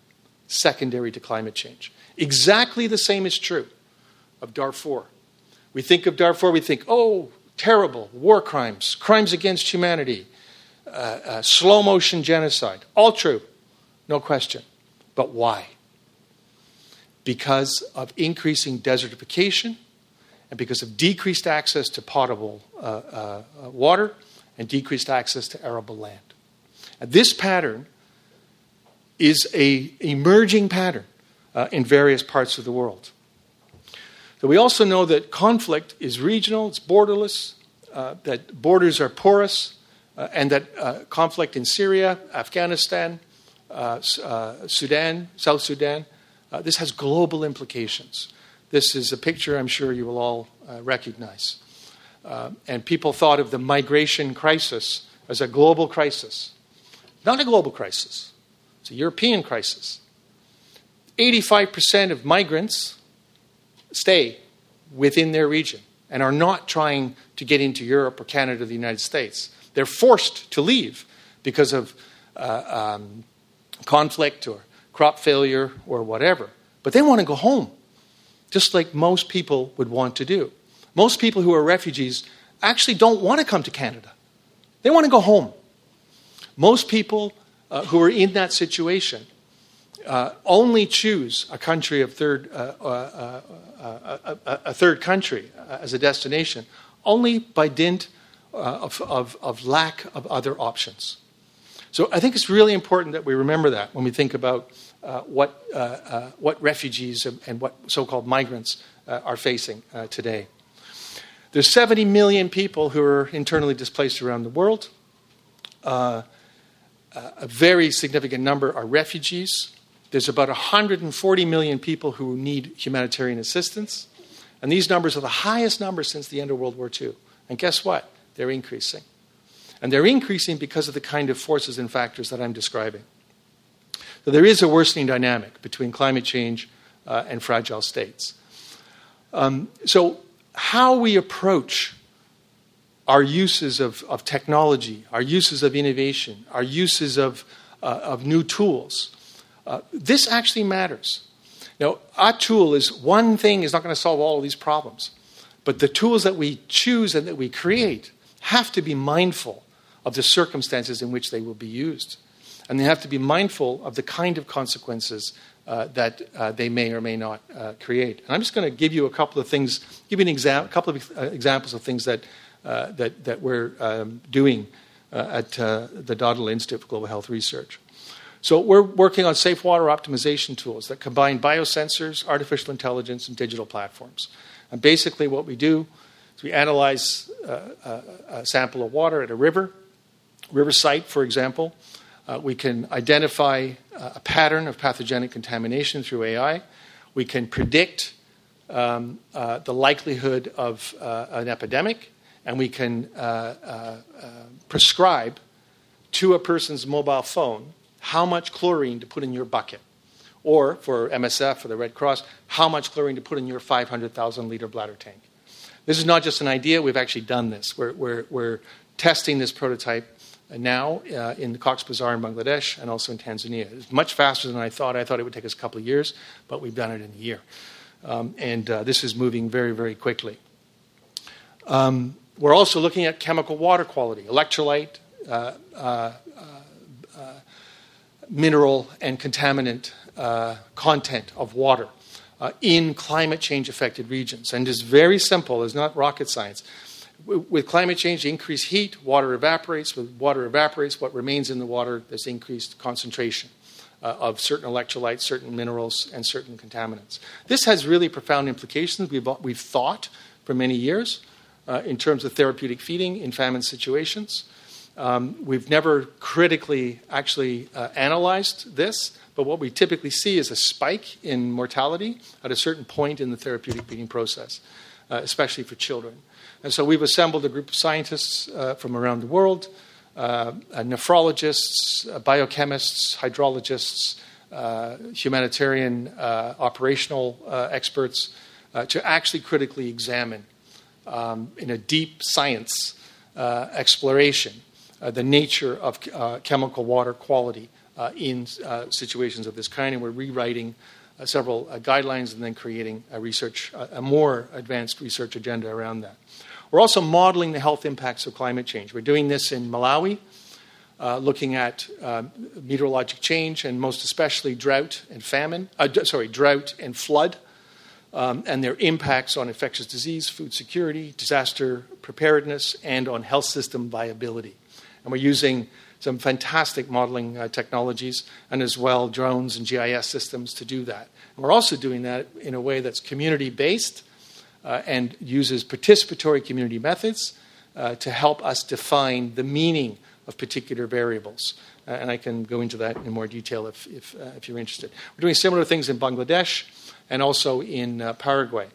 secondary to climate change. Exactly the same is true of Darfur. We think of Darfur, we think, oh, terrible, war crimes, crimes against humanity, uh, uh, slow motion genocide. All true, no question. But why? Because of increasing desertification and because of decreased access to potable uh, uh, water and decreased access to arable land. And this pattern is a emerging pattern uh, in various parts of the world. So we also know that conflict is regional, it's borderless, uh, that borders are porous, uh, and that uh, conflict in Syria, Afghanistan, uh, uh, Sudan, South Sudan, this has global implications. This is a picture I'm sure you will all recognize. and people thought of the migration crisis as a global crisis. Not a global crisis, it's a European crisis. 85% of migrants stay within their region and are not trying to get into Europe or Canada or the United States. They're forced to leave because of uh, um, conflict or crop failure or whatever. But they want to go home, just like most people would want to do. Most people who are refugees actually don't want to come to Canada, they want to go home. Most people uh, who are in that situation uh, only choose a country of third, uh, uh, uh a, third country uh, as a destination only by dint of, of, of lack of other options. So I think it's really important that we remember that when we think about uh, what, uh, uh, what refugees and what so called migrants uh, are facing uh, today. There's 70 million people who are internally displaced around the world. Uh, a very significant number are refugees. There's about 140 million people who need humanitarian assistance. And these numbers are the highest numbers since the end of World War II. And guess what? They're increasing. And they're increasing because of the kind of forces and factors that I'm describing. So there is a worsening dynamic between climate change uh, and fragile states. Um, so, how we approach our uses of, of technology, our uses of innovation, our uses of, uh, of new tools, uh, this actually matters. Now, our tool is one thing is not going to solve all of these problems, but the tools that we choose and that we create have to be mindful of the circumstances in which they will be used. And they have to be mindful of the kind of consequences uh, that uh, they may or may not uh, create. And I'm just going to give you a couple of things, give you an exa- a couple of uh, examples of things that, uh, that, that we're um, doing at the Dahdeleh Institute for Global Health Research. So we're working on safe water optimization tools that combine biosensors, artificial intelligence, and digital platforms. And basically, what we do is we analyze a, a sample of water at a river river site, for example, uh, we can identify uh, a pattern of pathogenic contamination through AI. We can predict um, uh, the likelihood of uh, an epidemic, and we can uh, uh, prescribe to a person's mobile phone how much chlorine to put in your bucket. Or for MSF, or the Red Cross, how much chlorine to put in your 500,000 liter bladder tank. This is not just an idea, we've actually done this. We're, we're, we're testing this prototype now uh, in Cox's Bazar in Bangladesh and also in Tanzania. It's much faster than I thought. I thought it would take us a couple of years, but we've done it in a year. Um, and uh, this is moving very, very quickly. Um, we're also looking at chemical water quality, electrolyte, uh, uh mineral, and contaminant uh, content of water uh, in climate change affected regions. And it's very simple, it's not rocket science. With climate change, increased heat, water evaporates. With water evaporates, what remains in the water, there's increased concentration. Uh, of certain electrolytes, certain minerals, and certain contaminants. This has really profound implications. We've, we've thought for many years uh, in terms of therapeutic feeding in famine situations. Um, we've never critically actually uh, analyzed this, but what we typically see is a spike in mortality at a certain point in the therapeutic feeding process, uh, especially for children. And so we've assembled a group of scientists uh, from around the world, uh, nephrologists, biochemists, hydrologists, humanitarian operational experts, to actually critically examine um, in a deep science uh, exploration uh, the nature of uh, chemical water quality uh, in uh, situations of this kind. And we're rewriting uh, several guidelines and then creating a research, a more advanced research agenda around that. We're also modeling the health impacts of climate change. We're doing this in Malawi. Uh, looking at uh, meteorologic change and most especially drought and famine, uh, sorry, drought and flood um, and their impacts on infectious disease, food security, disaster preparedness, and on health system viability. And we're using some fantastic modeling uh, technologies and as well drones and GIS systems to do that. And we're also doing that in a way that's community based uh, and uses participatory community methods uh, to help us define the meaning of particular variables. Uh, and I can go into that in more detail if, if, uh, if you're interested. We're doing similar things in Bangladesh and also in uh, Paraguay.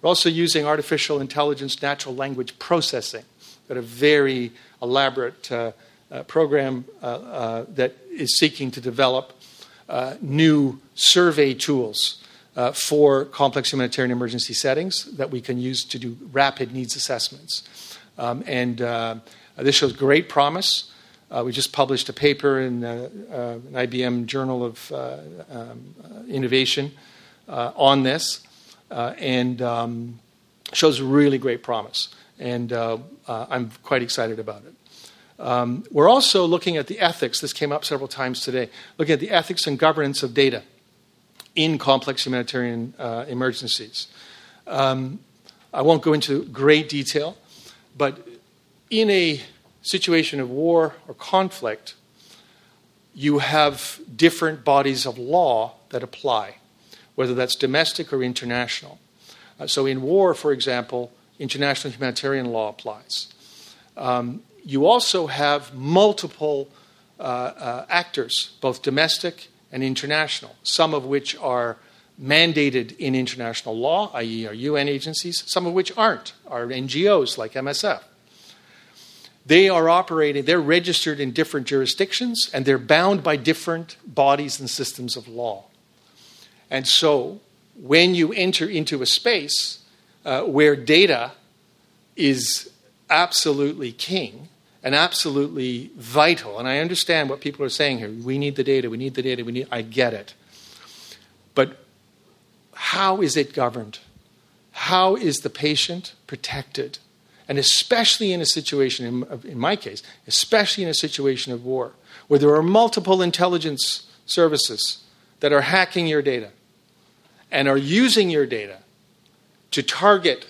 We're also using artificial intelligence natural language processing. Got a very elaborate uh, uh, program uh, uh, that is seeking to develop uh, new survey tools for complex humanitarian emergency settings that we can use to do rapid needs assessments. Um, and this shows great promise. we just published a paper in an IBM Journal of um, Innovation uh, on this uh, and um, shows really great promise. And uh, I'm quite excited about it. Um, we're also looking at the ethics, this came up several times today, looking at the ethics and governance of data in complex humanitarian uh, emergencies. Um, I won't go into great detail, but in a situation of war or conflict, you have different bodies of law that apply whether that's domestic or international. Uh, so, in war, for example, international humanitarian law applies. Um, you also have multiple uh, uh, actors, both domestic and international, some of which are mandated in international law, i.e., are UN agencies, some of which aren't, are NGOs like MSF. They are operating, they're registered in different jurisdictions, and they're bound by different bodies and systems of law. And so, when you enter into a space uh, where data is absolutely king and absolutely vital, and I understand what people are saying here we need the data, we need the data, we need, I get it. But how is it governed? How is the patient protected? And especially in a situation, in, in my case, especially in a situation of war, where there are multiple intelligence services that are hacking your data, and are using your data to target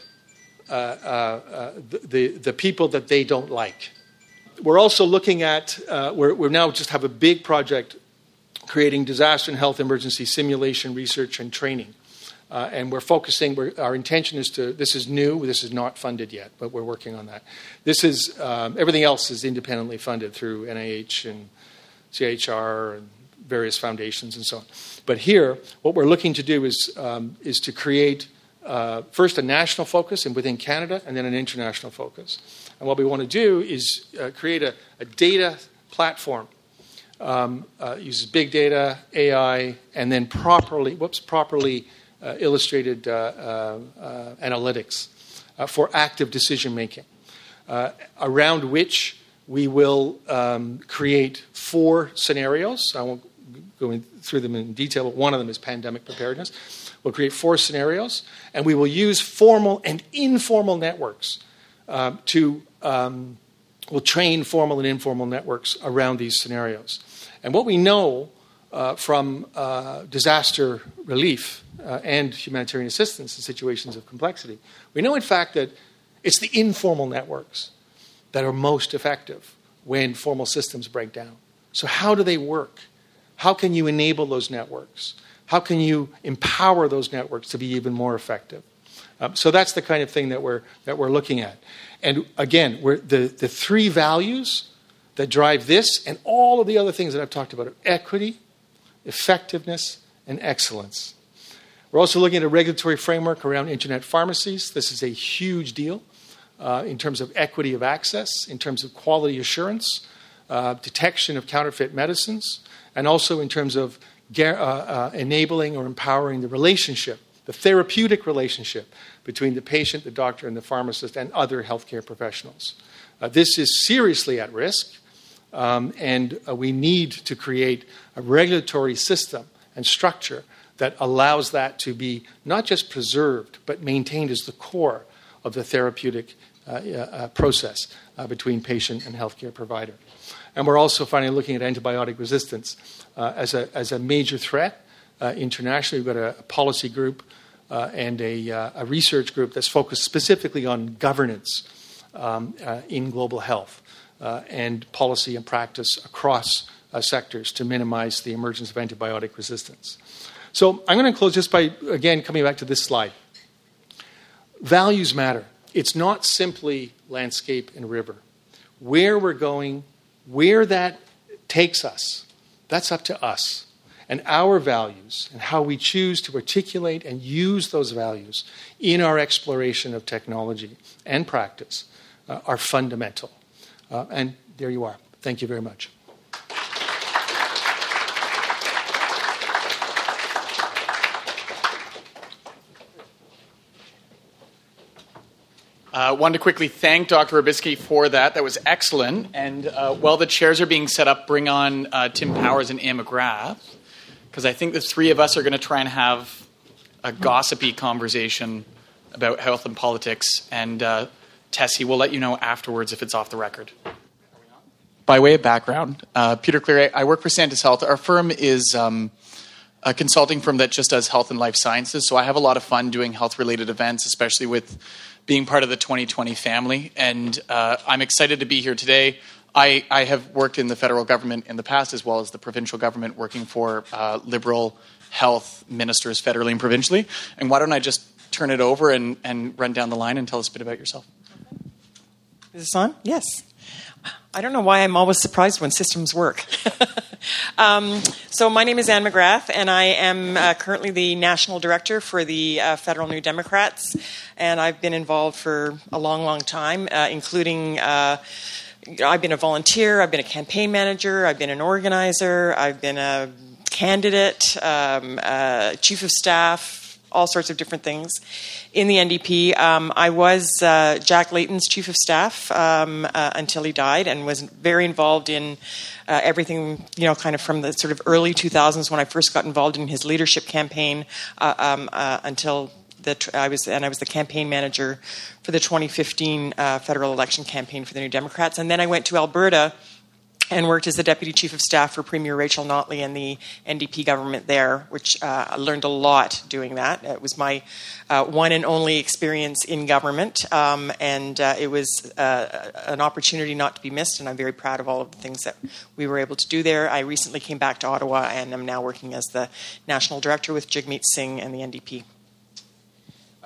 uh, uh, uh, the, the people that they don't like. We're also looking at, we now just have a big project creating disaster and health emergency simulation research and training. Uh, and we're focusing, we're, our intention is to, this is new, this is not funded yet, but we're working on that. This is, um, everything else is independently funded through NIH and CHR and various foundations and so on. But here, what we're looking to do is, um, is to create uh, first a national focus and within Canada, and then an international focus. And what we want to do is uh, create a, a, data platform. Um, uh, uses big data, AI, and then properly, whoops, properly uh, illustrated uh, uh, analytics for active decision making, around which we will um, create four scenarios. I won't going through them in detail, but one of them is pandemic preparedness. We'll create four scenarios, and we will use formal and informal networks um, to um, will train formal and informal networks around these scenarios. And what we know uh, from uh, disaster relief uh, and humanitarian assistance in situations of complexity, we know, in fact, that it's the informal networks that are most effective when formal systems break down. So, how do they work? How can you enable those networks? How can you empower those networks to be even more effective? Um, so that's the kind of thing that we're, that we're looking at. And again, the, the three values that drive this and all of the other things that I've talked about are equity, effectiveness, and excellence. We're also looking at a regulatory framework around internet pharmacies. This is a huge deal uh, in terms of equity of access, in terms of quality assurance, uh, detection of counterfeit medicines, and also in terms of uh, uh, enabling or empowering the relationship, the therapeutic relationship between the patient, the doctor, and the pharmacist, and other healthcare professionals. Uh, this is seriously at risk, um, and uh, we need to create a regulatory system and structure that allows that to be not just preserved, but maintained as the core of the therapeutic uh, uh, process between patient and healthcare provider. And we're also finally looking at antibiotic resistance uh, as, a, as a major threat uh, internationally. We've got a, a policy group uh, and a, uh, a, research group that's focused specifically on governance um, uh, in global health uh, and policy and practice across sectors to minimize the emergence of antibiotic resistance. So I'm going to close just by, again, coming back to this slide. Values matter. It's not simply landscape and river. Where we're going where that takes us, that's up to us. And our values and how we choose to articulate and use those values in our exploration of technology and practice uh, are fundamental. Uh, and there you are. Thank you very much. I uh, wanted to quickly thank Dr. Orbinski for that. That was excellent. And uh, while the chairs are being set up, bring on uh, Tim Powers and Anne McGrath, because I think the three of us are going to try and have a gossipy conversation about health and politics. And uh, Tessie, we'll let you know afterwards if it's off the record. By way of background, uh, Peter Cleary, I work for Santis Health. Our firm is. Um, a consulting firm that just does health and life sciences. So I have a lot of fun doing health related events, especially with being part of the 2020 family. And uh, I'm excited to be here today. I, I, have worked in the federal government in the past as well as the provincial government, working for uh, liberal health ministers federally and provincially. And why don't I just turn it over and, and run down the line and tell us a bit about yourself? Is this on? Yes. I don't know why I'm always surprised when systems work. um, so, my name is Anne McGrath, and I am uh, currently the national director for the uh, Federal New Democrats. And I've been involved for a long, long time, uh, including. Uh, I've been a volunteer, I've been a campaign manager, I've been an organizer, I've been a candidate, um, uh, chief of staff, all sorts of different things in the NDP. Um, I was uh, Jack Layton's chief of staff um, uh, until he died, and was very involved in uh, everything. You know, kind of from the sort of early 2000s when I first got involved in his leadership campaign uh, um, uh, until. The, I was and I was the campaign manager for the 2015 uh, federal election campaign for the New Democrats, and then I went to Alberta and worked as the deputy chief of staff for Premier Rachel Notley and the NDP government there, which uh, I learned a lot doing that. It was my uh, one and only experience in government, um, and uh, it was uh, an opportunity not to be missed. And I'm very proud of all of the things that we were able to do there. I recently came back to Ottawa and I'm now working as the national director with Jagmeet Singh and the NDP.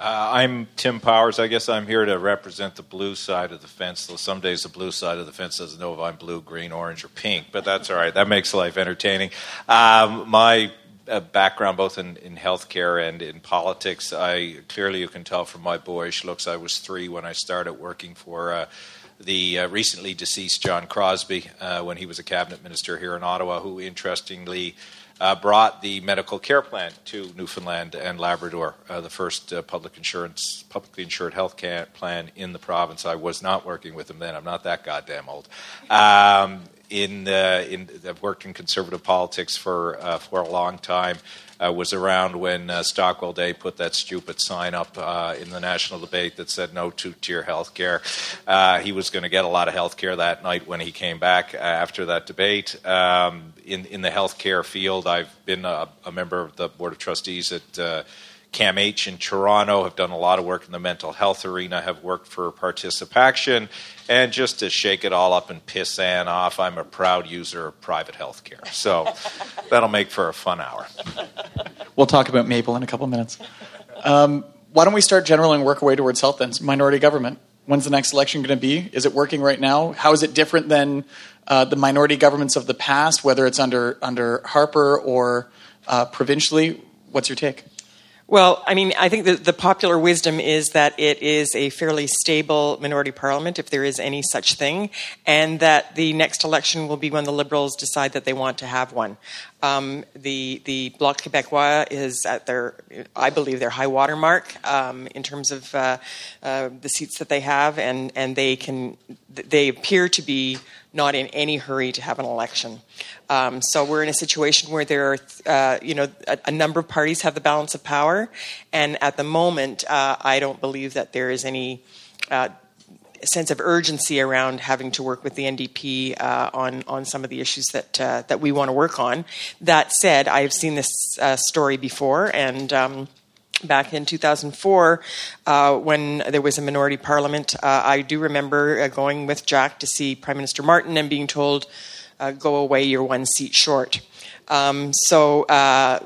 Uh, I'm Tim Powers. I guess I'm here to represent the blue side of the fence, though some days the blue side of the fence doesn't know if I'm blue, green, orange, or pink, but that's all right. That makes life entertaining. Um, my uh, background, both in, in healthcare and in politics, I clearly you can tell from my boyish looks, I was three when I started working for. Uh, the uh, recently deceased John Crosbie, uh, when he was a cabinet minister here in Ottawa, who interestingly uh, brought the medical care plan to Newfoundland and Labrador, uh, the first uh, public insurance, publicly insured health care plan in the province. I was not working with him then. I'm not that goddamn old. Um, in, uh, in I've worked in conservative politics for uh, for a long time. Uh, was around when uh, Stockwell Day put that stupid sign up uh, in the national debate that said no two tier health care. Uh, he was going to get a lot of health care that night when he came back after that debate. Um, in, in the health care field, I've been a, a, member of the Board of Trustees at CAMH in Toronto, have done a lot of work in the mental health arena, have worked for ParticipACTION. and just to shake it all up and piss Anne off, I'm a proud user of private health care. So that'll make for a fun hour. We'll talk about Maple in a couple minutes. Um, why don't we start general and work our way towards health then? Minority government. When's the next election going to be? Is it working right now? How is it different than uh, the minority governments of the past, whether it's under under Harper or uh, provincially? What's your take? Well, I mean, I think the, the popular wisdom is that it is a fairly stable minority parliament, if there is any such thing, and that the next election will be when the Liberals decide that they want to have one. Um, the the Bloc Québécois is at their, I believe, their high water mark um, in terms of uh, uh, the seats that they have, and and they can they appear to be not in any hurry to have an election. Um, so we're in a situation where there are, uh, you know, a, a, number of parties have the balance of power, and at the moment, uh, I don't believe that there is any. Uh, sense of urgency around having to work with the NDP uh, on on some of the issues that uh, that we want to work on. That said, I've seen this uh, story before, and um, back in 2004 uh, when there was a minority parliament. Uh, I do remember uh, going with Jack to see Prime Minister Martin and being told, uh, go away, you're one seat short. Um, so uh,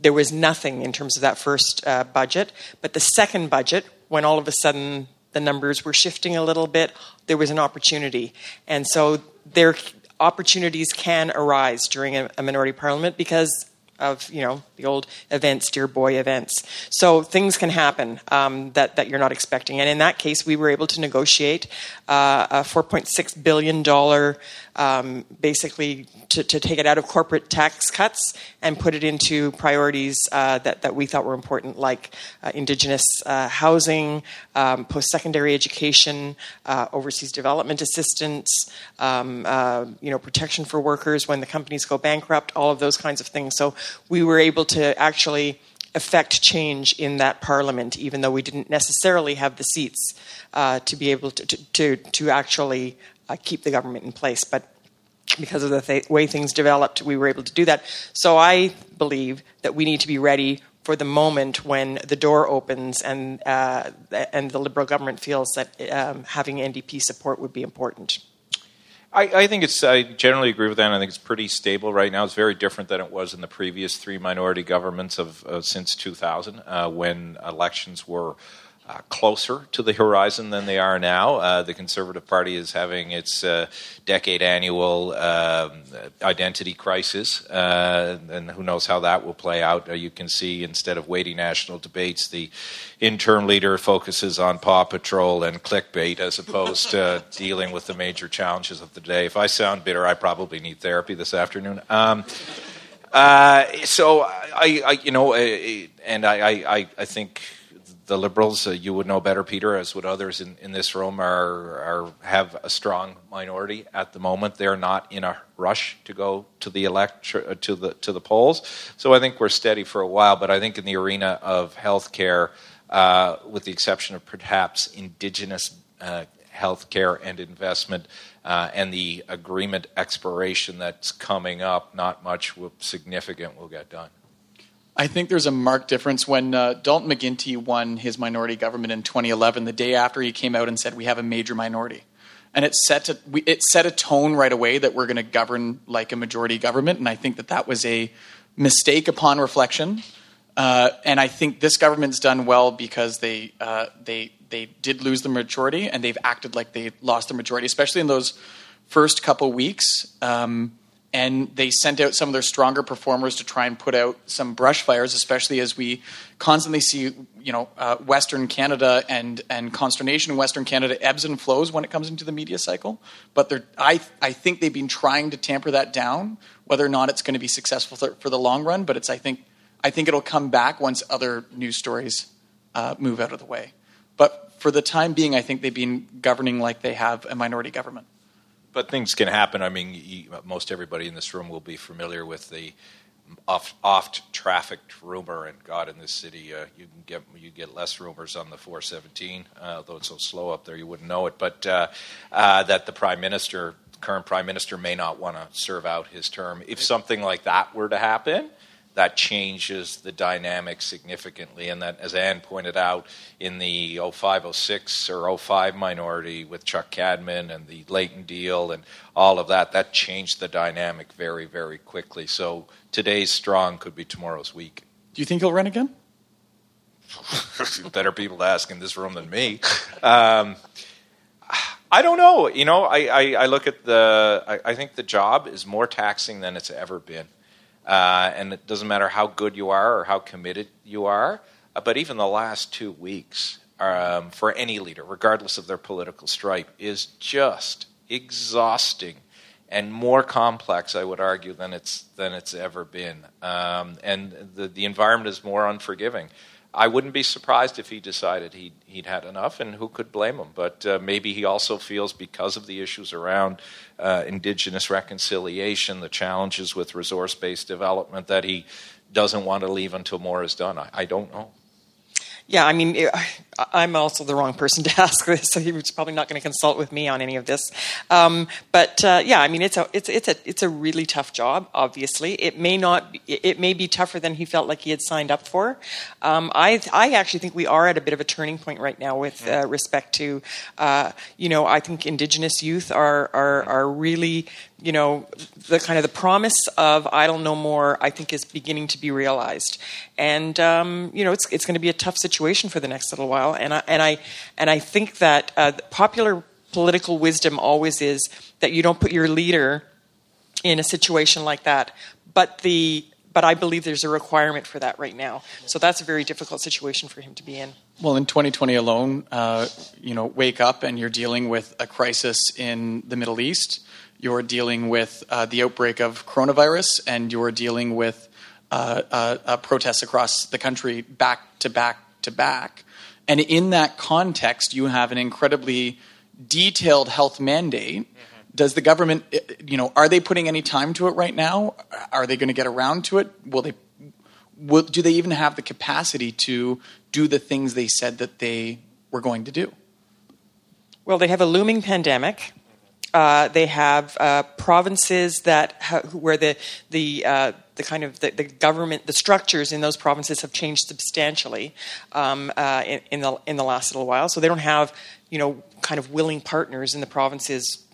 there was nothing in terms of that first uh, budget. But the second budget, when all of a sudden the numbers were shifting a little bit, there was an opportunity. And so there opportunities can arise during a, a minority parliament because of you know the old events, dear boy events. So things can happen um, that that you're not expecting, and in that case, we were able to negotiate uh, a 4.6 billion dollar um, basically to, to, take it out of corporate tax cuts and put it into priorities uh, that, that we thought were important, like uh, Indigenous uh, housing, um, post secondary education, uh, overseas development assistance, um, uh, you know, protection for workers when the companies go bankrupt, all of those kinds of things. So we were able to actually affect change in that parliament, even though we didn't necessarily have the seats uh, to be able to, to, to actually uh, keep the government in place. But because of the th- way things developed, we were able to do that. So I believe that we need to be ready for the moment when the door opens and uh, and the Liberal government feels that um, having NDP support would be important. I, I, think it's. I generally agree with that. I think it's pretty stable right now. It's very different than it was in the previous three minority governments of uh, since 2000, uh, when elections were uh, closer to the horizon than they are now. Uh, the Conservative Party is having its uh, decade annual um, identity crisis, uh, and who knows how that will play out. Uh, you can see instead of weighty national debates, the interim leader focuses on Paw Patrol and clickbait as opposed to dealing with the major challenges of the day. If I sound bitter, I probably need therapy this afternoon. Um, uh, so I, I, you know, and I, I, I think the Liberals, uh, you would know better, Peter, as would others in, in this room, are, are have a strong minority at the moment. They're not in a rush to go to the elect uh, to the to the polls. So I think we're steady for a while. But I think in the arena of healthcare, uh, with the exception of perhaps Indigenous uh, healthcare and investment. Uh, and the agreement expiration that's coming up, not much significant will get done. I think there's a marked difference when uh, Dalton McGuinty won his minority government in 2011. The day after he came out and said we have a major minority, and it set a, we, it set a tone right away that we're going to govern like a majority government. And I think that that was a mistake upon reflection. Uh, and I think this government's done well because they uh, they they did lose the majority and they've acted like they lost the majority, especially in those first couple weeks. Um, and they sent out some of their stronger performers to try and put out some brush fires, especially as we constantly see, you know, uh, Western Canada and and consternation in Western Canada ebbs and flows when it comes into the media cycle. But I I think they've been trying to tamper that down. Whether or not it's going to be successful for, for the long run, but it's I think I think it'll come back once other news stories uh, move out of the way. But for the time being, I think they've been governing like they have a minority government. But things can happen. I mean, you, most everybody in this room will be familiar with the oft, oft trafficked rumor, and God, in this city, uh, you get you get less rumors on the 417, uh, though it's so slow up there, you wouldn't know it. But uh, uh that the prime minister, current prime minister, may not want to serve out his term. If something like that were to happen, that changes the dynamic significantly. And that, as Anne pointed out, in the 0506 or 05 minority with Chuck Cadman and the Layton deal and all of that, that changed the dynamic very, very quickly. So today's strong could be tomorrow's weak. Do you think he'll run again? Better people to ask in this room than me. Um, I don't know. You know, I, I, I look at the. I, I think the job is more taxing than it's ever been. Uh, and it doesn't matter how good you are or how committed you are. Uh, but even the last two weeks um, for any leader, regardless of their political stripe, is just exhausting and more complex, I would argue, than it's than it's ever been. Um, and the the environment is more unforgiving. I wouldn't be surprised if he decided he'd, he'd had enough, and who could blame him? But uh, maybe he also feels because of the issues around uh, Indigenous reconciliation, the challenges with resource based development, that he doesn't want to leave until more is done. I, I don't know. Yeah, I mean, I'm also the wrong person to ask this, so he was probably not going to consult with me on any of this. Um, but uh, yeah, I mean, it's a it's it's a it's a really tough job. Obviously, it may not be, it may be tougher than he felt like he had signed up for. Um, I I actually think we are at a bit of a turning point right now with uh, respect to, uh, you know, I think Indigenous youth are are are really you know, the kind of the promise of idle no more, I think, is beginning to be realized, and um, you know, it's it's going to be a tough situation for the next little while, and I and I and I think that uh, popular political wisdom always is that you don't put your leader in a situation like that, but the but I believe there's a requirement for that right now. So that's a very difficult situation for him to be in. Well, in 2020 alone, uh, you know, wake up and you're dealing with a crisis in the Middle East you're dealing with uh, the outbreak of coronavirus, and you're dealing with uh, protests across the country back to back to back. And in that context, you have an incredibly detailed health mandate. Mm-hmm. Does the government, uh, you know, are they putting any time to it right now? Are they going to get around to it? Will they? Will, do they even have the capacity to do the things they said that they were going to do? Well, they have a looming pandemic. Uh, they have uh, provinces that ha- where the the uh, the kind of the, the, government the structures in those provinces have changed substantially um, uh, in, in, the in the last little while. So they don't have you know kind of willing partners in the provinces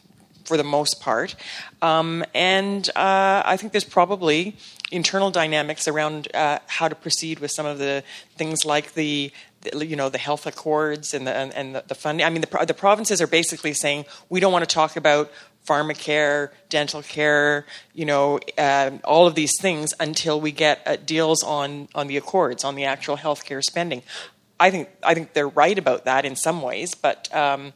for the most part. Um, and uh, I think there's probably internal dynamics around uh, how to proceed with some of the things like the you know the health accords and the and, the, the, funding. I mean, the, the provinces are basically saying we don't want to talk about pharmacare, dental care, you know, uh, all of these things until we get uh, deals on on the accords on the actual healthcare spending. I think I think they're right about that in some ways, but. Um,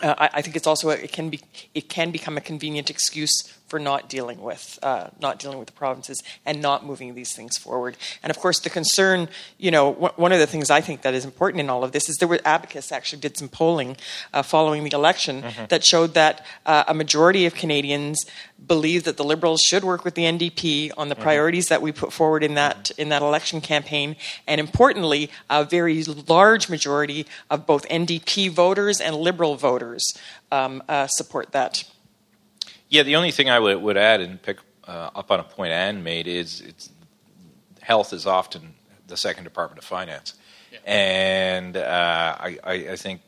uh, I, I, think it's also it can be it can become a convenient excuse for not dealing with uh, not dealing with the provinces and not moving these things forward. And of course, the concern, you know, w- one of the things I think that is important in all of this is there were Abacus actually did some polling uh, following the election mm-hmm. that showed that uh, a majority of Canadians believe that the Liberals should work with the NDP on the mm-hmm. priorities that we put forward in that in that election campaign, and importantly, a very large majority of both NDP voters and Liberal voters um, uh, support that. Yeah, the only thing I would, would add and pick uh, up on a point Anne made is health is often the second Department of Finance. Yeah. And uh, I, I, think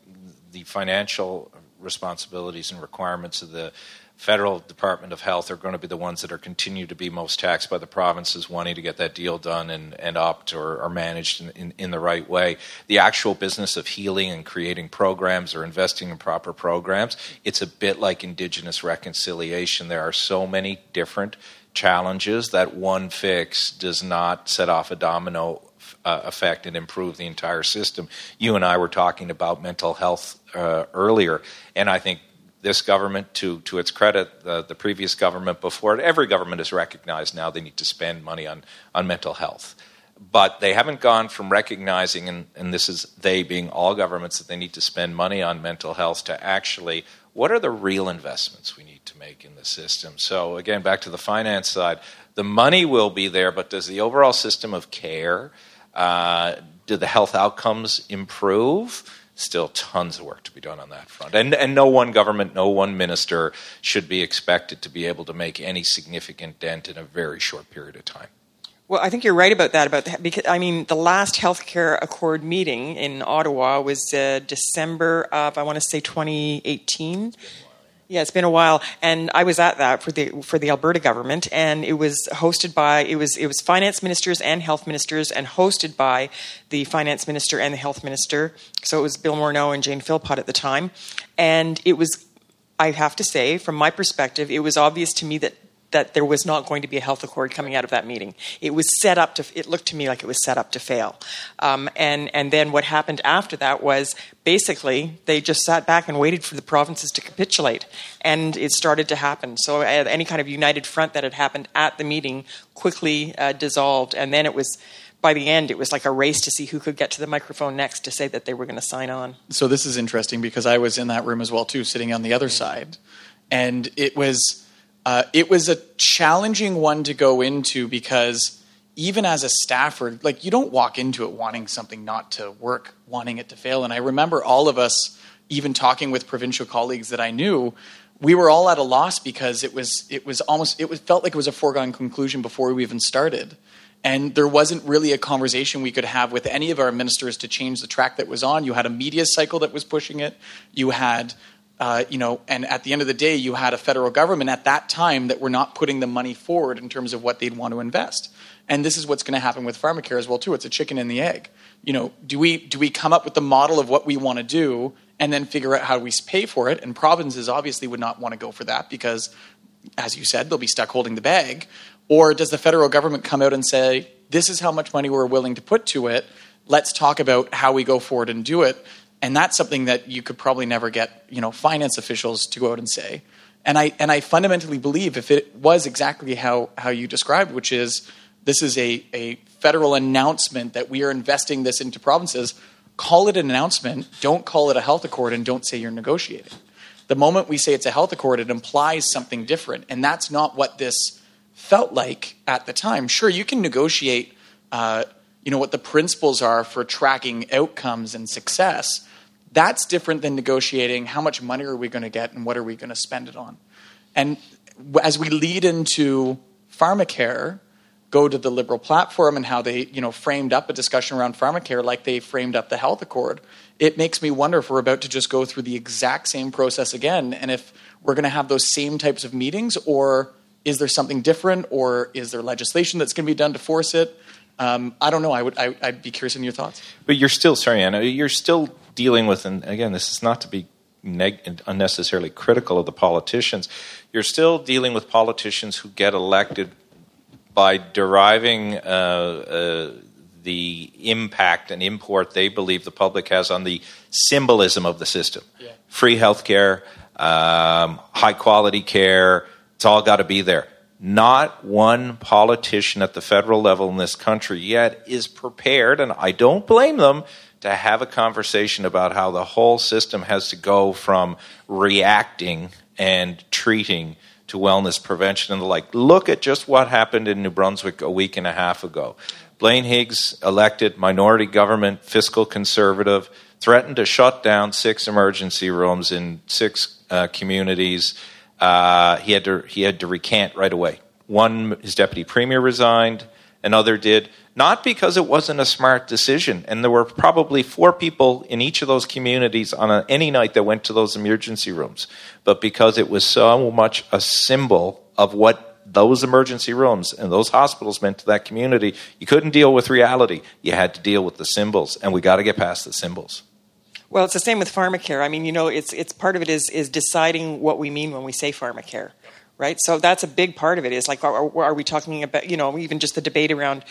the financial responsibilities and requirements of the federal Department of Health are going to be the ones that are continue to be most taxed by the provinces wanting to get that deal done and, and opt or, or managed in, in, in, the right way. The actual business of healing and creating programs or investing in proper programs, it's a bit like Indigenous reconciliation. There are so many different challenges that one fix does not set off a domino uh, effect and improve the entire system. You and I were talking about mental health uh, earlier, and I think this government, to, to its credit, the, the previous government before it, every government has recognized now they need to spend money on, on mental health. But they haven't gone from recognizing, and, and this is they being all governments, that they need to spend money on mental health to actually what are the real investments we need to make in the system? So, again, back to the finance side, the money will be there, but does the overall system of care, uh, do the health outcomes improve? Still, tons of work to be done on that front. And, and no one government, no one minister should be expected to be able to make any significant dent in a very short period of time. Well, I think you're right about that. About because I mean, the last healthcare accord meeting in Ottawa was uh, December of I want to say 2018. Yeah, it's been a while, and I was at that for the for the Alberta government, and it was hosted by it was it was finance ministers and health ministers, and hosted by the finance minister and the health minister. So it was Bill Morneau and Jane Philpott at the time, and it was. I have to say, from my perspective, it was obvious to me that that there was not going to be a health accord coming out of that meeting. It was set up to. It looked to me like it was set up to fail. Um, and and then what happened after that was basically they just sat back and waited for the provinces to capitulate, and it started to happen. So uh, any kind of united front that had happened at the meeting quickly uh, dissolved, and then it was. By the end, it was like a race to see who could get to the microphone next to say that they were going to sign on. So this is interesting because I was in that room as well too, sitting on the other side, and it was uh, it was a challenging one to go into because even as a staffer, like you don't walk into it wanting something not to work, wanting it to fail. And I remember all of us, even talking with provincial colleagues that I knew, we were all at a loss because it was it was almost it was felt like it was a foregone conclusion before we even started. And there wasn't really a conversation we could have with any of our ministers to change the track that was on. You had a media cycle that was pushing it. You had uh, you know, and at the end of the day, you had a federal government at that time that were not putting the money forward in terms of what they'd want to invest. And this is what's going to happen with pharmacare as well too. It's a chicken and the egg. You know, do we do we come up with the model of what we want to do and then figure out how we pay for it? And provinces obviously would not want to go for that because, as you said, they'll be stuck holding the bag. Or does the federal government come out and say, "This is how much money we're willing to put to it"? Let's talk about how we go forward and do it and that's something that you could probably never get you know finance officials to go out and say. And i and i fundamentally believe if it was exactly how how you described which is this is a, a federal announcement that we are investing this into provinces call it an announcement. Don't call it a health accord and don't say you're negotiating. The moment we say it's a health accord it implies something different. And that's not what this felt like at the time. Sure you can negotiate uh, you know what the principles are for tracking outcomes and success that's different than negotiating how much money are we going to get and what are we going to spend it on. And as we lead into pharmacare, go to the liberal platform and how they you know framed up a discussion around pharmacare like they framed up the health accord it makes me wonder if we're about to just go through the exact same process again and if we're going to have those same types of meetings or is there something different or is there legislation that's going to be done to force it um, i don't know I would, I, would be curious in your thoughts but you're still sorry anna you're still dealing with, and again, this is not to be neg- unnecessarily critical of the politicians, you're still dealing with politicians who get elected by deriving uh, uh, the impact and import they believe the public has on the symbolism of the system. Yeah. Free healthcare, um, high quality care, it's all got to be there. Not one politician at the federal level in this country yet is prepared, and I don't blame them to have a conversation about how the whole system has to go from reacting and treating to wellness prevention and the like. Look at just what happened in New Brunswick a week and a half ago. Blaine Higgs, elected minority government, fiscal conservative, threatened to shut down six emergency rooms in six uh, communities. Uh, he had to he had to recant right away. One, his deputy premier resigned. Another did not because it wasn't a smart decision. And there were probably four people in each of those communities on a, any night that went to those emergency rooms, but because it was so much a symbol of what those emergency rooms and those hospitals meant to that community, you couldn't deal with reality. You had to deal with the symbols, and we got to get past the symbols. Well, it's the same with pharmacare. I mean, you know, it's it's part of it is is deciding what we mean when we say pharmacare, right? So that's a big part of it. Is like, are, are we talking about, you know, even just the debate around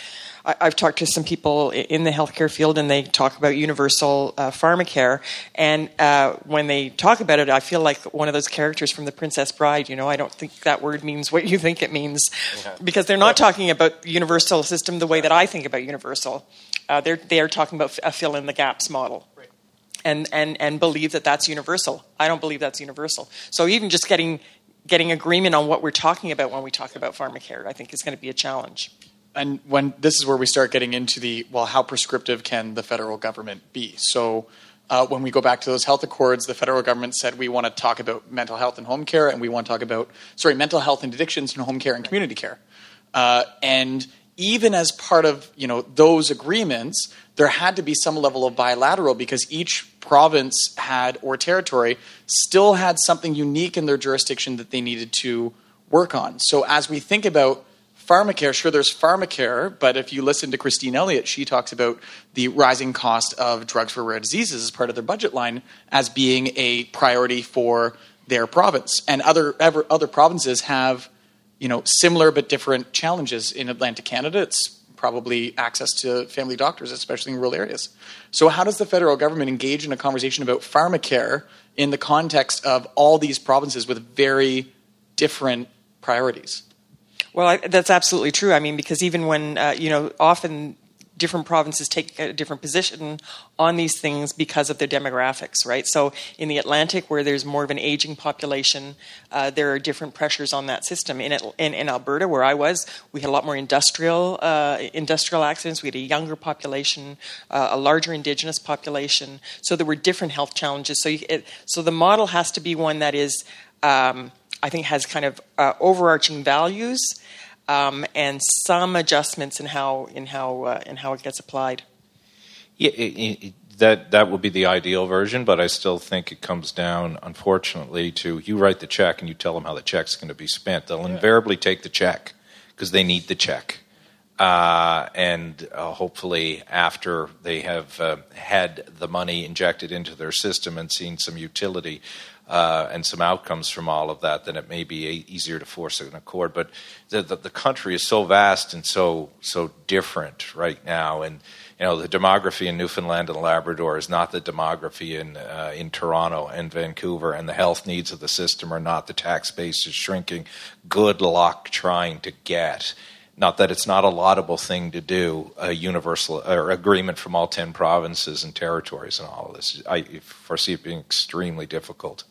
I, have talked to some people in the healthcare field, and they talk about universal uh, pharmacare. And uh, when they talk about it, I feel like one of those characters from The Princess Bride. You know, I don't think that word means what you think it means, yeah. because they're not talking about universal system the way that I think about universal. Uh, they're they are talking about a fill in the gaps model. And, and, and believe that that's universal. I don't believe that's universal. So even just getting, getting agreement on what we're talking about when we talk about pharmacare, I think is going to be a challenge. And when this is where we start getting into the well, how prescriptive can the federal government be? So uh, when we go back to those health accords, the federal government said we want to talk about mental health and home care, and we want to talk about sorry mental health and addictions and home care and community care. Uh, and even as part of you know those agreements, there had to be some level of bilateral because each province had or territory still had something unique in their jurisdiction that they needed to work on. So as we think about pharmacare, sure, there's pharmacare, but if you listen to Christine Elliott, she talks about the rising cost of drugs for rare diseases as part of their budget line as being a priority for their province. And other other provinces have, you know, similar but different challenges. In Atlantic Canada, it's probably access to family doctors, especially in rural areas. So, how does the federal government engage in a conversation about pharmacare in the context of all these provinces with very different priorities? Well, I, that's absolutely true. I mean, because even when, uh, you know, often different provinces take a different position on these things because of their demographics, right? So in the Atlantic, where there's more of an aging population, uh, there are different pressures on that system. In, in, in, Alberta, where I was, we had a lot more industrial uh, industrial accidents. We had a younger population, uh, a larger Indigenous population. So there were different health challenges. So you, it, so the model has to be one that is. Um, I think has kind of uh, overarching values um, and some adjustments in how in how uh, in how it gets applied. Yeah, it, it, that that would be the ideal version, but I still think it comes down, unfortunately, to you write the check and you tell them how the check's going to be spent. They'll yeah. invariably take the check because they need the check. Uh, and uh, hopefully, after they have uh, had the money injected into their system and seen some utility, uh, and some outcomes from all of that, then it may be a, easier to force an accord. But the, the, the, country is so vast and so so different right now, and you know the demography in Newfoundland and Labrador is not the demography in uh, in Toronto and Vancouver, and the health needs of the system are not the tax base is shrinking. Good luck trying to get not that it's not a laudable thing to do, a universal or agreement from all 10 provinces and territories and all of this. I foresee it being extremely difficult.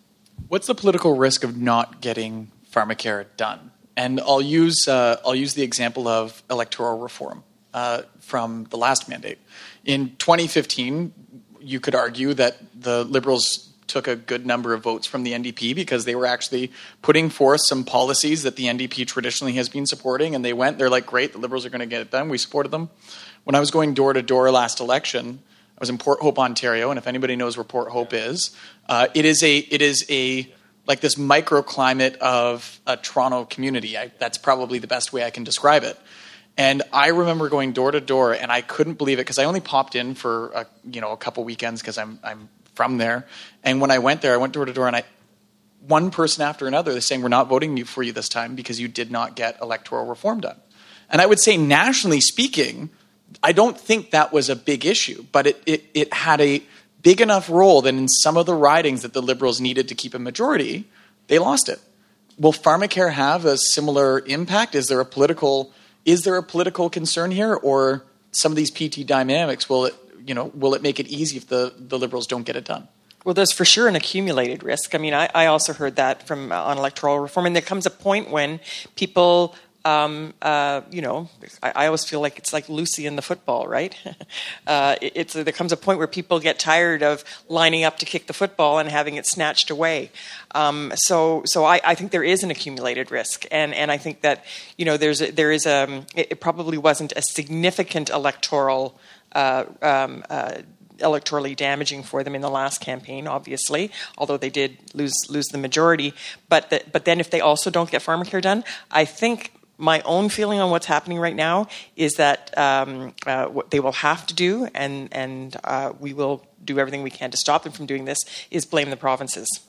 What's the political risk of not getting pharmacare done? And I'll use uh, I'll use the example of electoral reform uh, from the last mandate. In 2015, you could argue that the Liberals took a good number of votes from the NDP because they were actually putting forth some policies that the NDP traditionally has been supporting, and they went. They're like, great, the Liberals are going to get it done. We supported them. When I was going door to door last election, I was in Port Hope, Ontario, and if anybody knows where Port Hope is, uh, it is a it is a like this microclimate of a Toronto community. I, that's probably the best way I can describe it. And I remember going door to door, and I couldn't believe it because I only popped in for a, you know a couple weekends because I'm I'm from there. And when I went there, I went door to door, and I one person after another they're saying we're not voting for you this time because you did not get electoral reform done. And I would say nationally speaking, I don't think that was a big issue, but it, it, it had a big enough role that in some of the ridings that the Liberals needed to keep a majority, they lost it. Will pharmacare have a similar impact? Is there a political is there a political concern here, or some of these PT dynamics will it you know will it make it easy if the, the Liberals don't get it done? Well, there's for sure an accumulated risk. I mean, I, I also heard that from uh, on electoral reform, and there comes a point when people um, uh, you know, I, I, always feel like it's like Lucy in the football, right? uh, it, it's there comes a point where people get tired of lining up to kick the football and having it snatched away. Um, so, so I, I, think there is an accumulated risk, and and I think that you know there's a, there is a um, it, it, probably wasn't a significant electoral. Uh, um, uh, electorally damaging for them in the last campaign, obviously, although they did lose lose the majority. But the, but then if they also don't get pharmacare done, I think my own feeling on what's happening right now is that um, uh, what they will have to do, and and uh, we will do everything we can to stop them from doing this, is blame the provinces.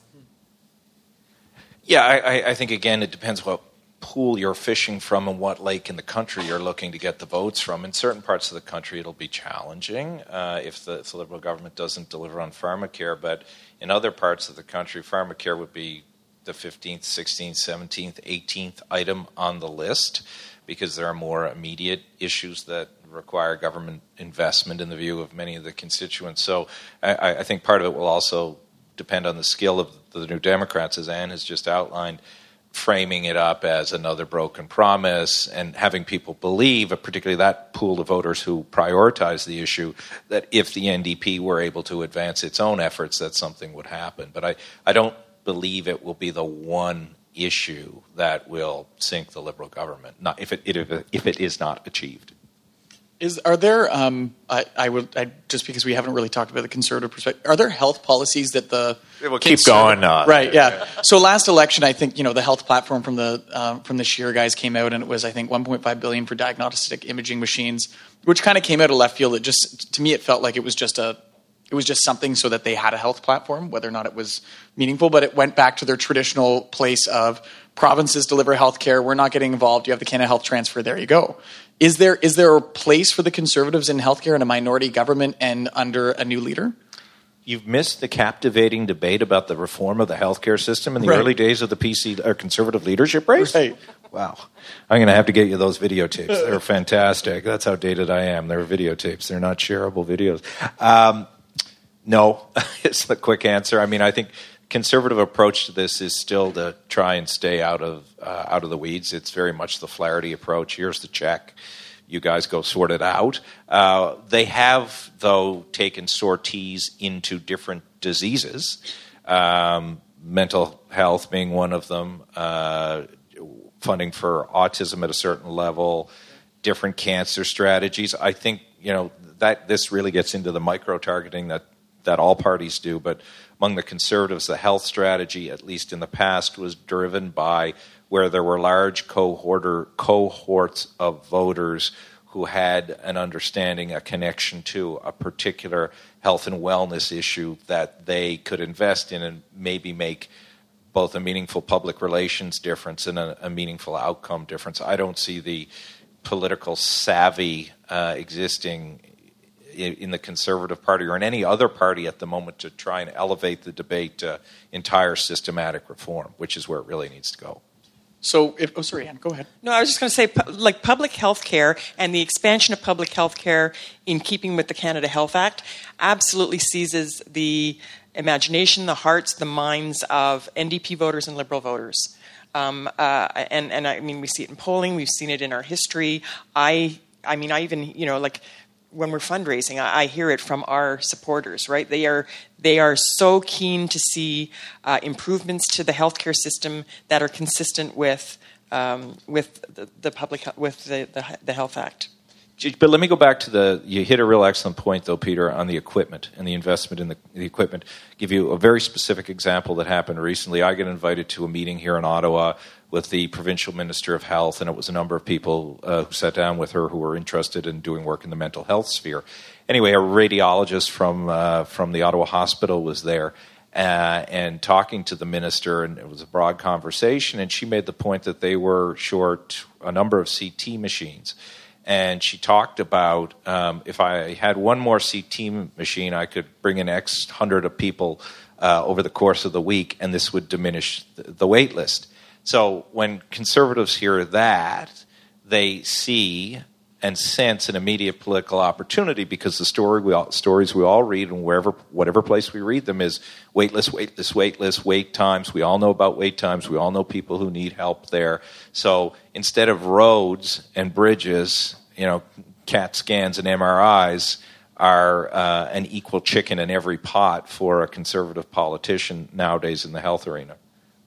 Yeah, I, I think again it depends what pool you're fishing from and what lake in the country you're looking to get the votes from. In certain parts of the country, it'll be challenging uh, if, the, if the Liberal government doesn't deliver on pharmacare, but in other parts of the country, pharmacare would be the 15th, 16th, 17th, 18th item on the list because there are more immediate issues that require government investment in the view of many of the constituents. So I, I think part of it will also depend on the skill of the New Democrats, as Anne has just outlined, framing it up as another broken promise and having people believe, particularly that pool of voters who prioritize the issue, that if the NDP were able to advance its own efforts, that something would happen. But I, I don't believe it will be the one issue that will sink the Liberal government, not if it, it if it is not achieved. Is are there? Um, I, I would I, just because we haven't really talked about the conservative perspective. Are there health policies that the it will keep going? Uh, right. Yeah. So last election, I think you know the health platform from the um, from the Scheer guys came out, and it was I think 1.5 billion for diagnostic imaging machines, which kind of came out of left field. It just to me it felt like it was just a it was just something so that they had a health platform, whether or not it was meaningful. But it went back to their traditional place of provinces deliver health care. We're not getting involved. You have the Canada Health Transfer. There you go. Is there is there a place for the Conservatives in healthcare in a minority government and under a new leader? You've missed the captivating debate about the reform of the healthcare system in the right. early days of the PC or conservative leadership race. Right. Wow. I'm going to have to get you those videotapes. They're fantastic. That's how dated I am. They're videotapes. They're not shareable videos. Um, no, it's the quick answer. I mean, I think conservative approach to this is still to try and stay out of uh, out of the weeds. It's very much the Flaherty approach. Here's the check. You guys go sort it out. Uh, they have, though, taken sorties into different diseases, um, mental health being one of them, uh, funding for autism at a certain level, different cancer strategies. I think you know that this really gets into the micro targeting that that all parties do, but among the conservatives, the health strategy, at least in the past, was driven by where there were large cohort cohorts of voters who had an understanding, a connection to a particular health and wellness issue that they could invest in and maybe make both a meaningful public relations difference and a, a meaningful outcome difference. I don't see the political savvy uh, existing in the Conservative Party or in any other party at the moment to try and elevate the debate to entire systematic reform, which is where it really needs to go. So, if, oh, sorry, Anne, go ahead. No, I was just going to say, like public health care and the expansion of public health care in keeping with the Canada Health Act absolutely seizes the imagination, the hearts, the minds of NDP voters and Liberal voters. Um, uh, and, and I mean, we see it in polling, we've seen it in our history. I, I mean, I even, you know, like when we're fundraising, I, I, hear it from our supporters. Right? They are they are so keen to see uh, improvements to the healthcare system that are consistent with um, with the, the, public with the, the, the Health Act. But let me go back to the. You hit a real excellent point, though, Peter, on the equipment and the investment in the, the equipment. give you a very specific example that happened recently. I got invited to a meeting here in Ottawa with the provincial minister of health, and it was a number of people uh, who sat down with her who were interested in doing work in the mental health sphere. Anyway, a radiologist from uh, from the Ottawa Hospital was there. Uh, and talking to the minister, and it was a broad conversation. And she made the point that they were short a number of CT machines, and she talked about um, if I had one more CT machine, I could bring in X hundred of people uh, over the course of the week, and this would diminish the, wait list. So when conservatives hear that, they see and sense an immediate political opportunity because the story we all, stories we all read and wherever whatever place we read them is waitlist, waitlist, waitlist, wait times. We all know about wait times. We all know people who need help there. So instead of roads and bridges, you know, CAT scans and MRIs are uh, an equal chicken in every pot for a conservative politician nowadays in the health arena.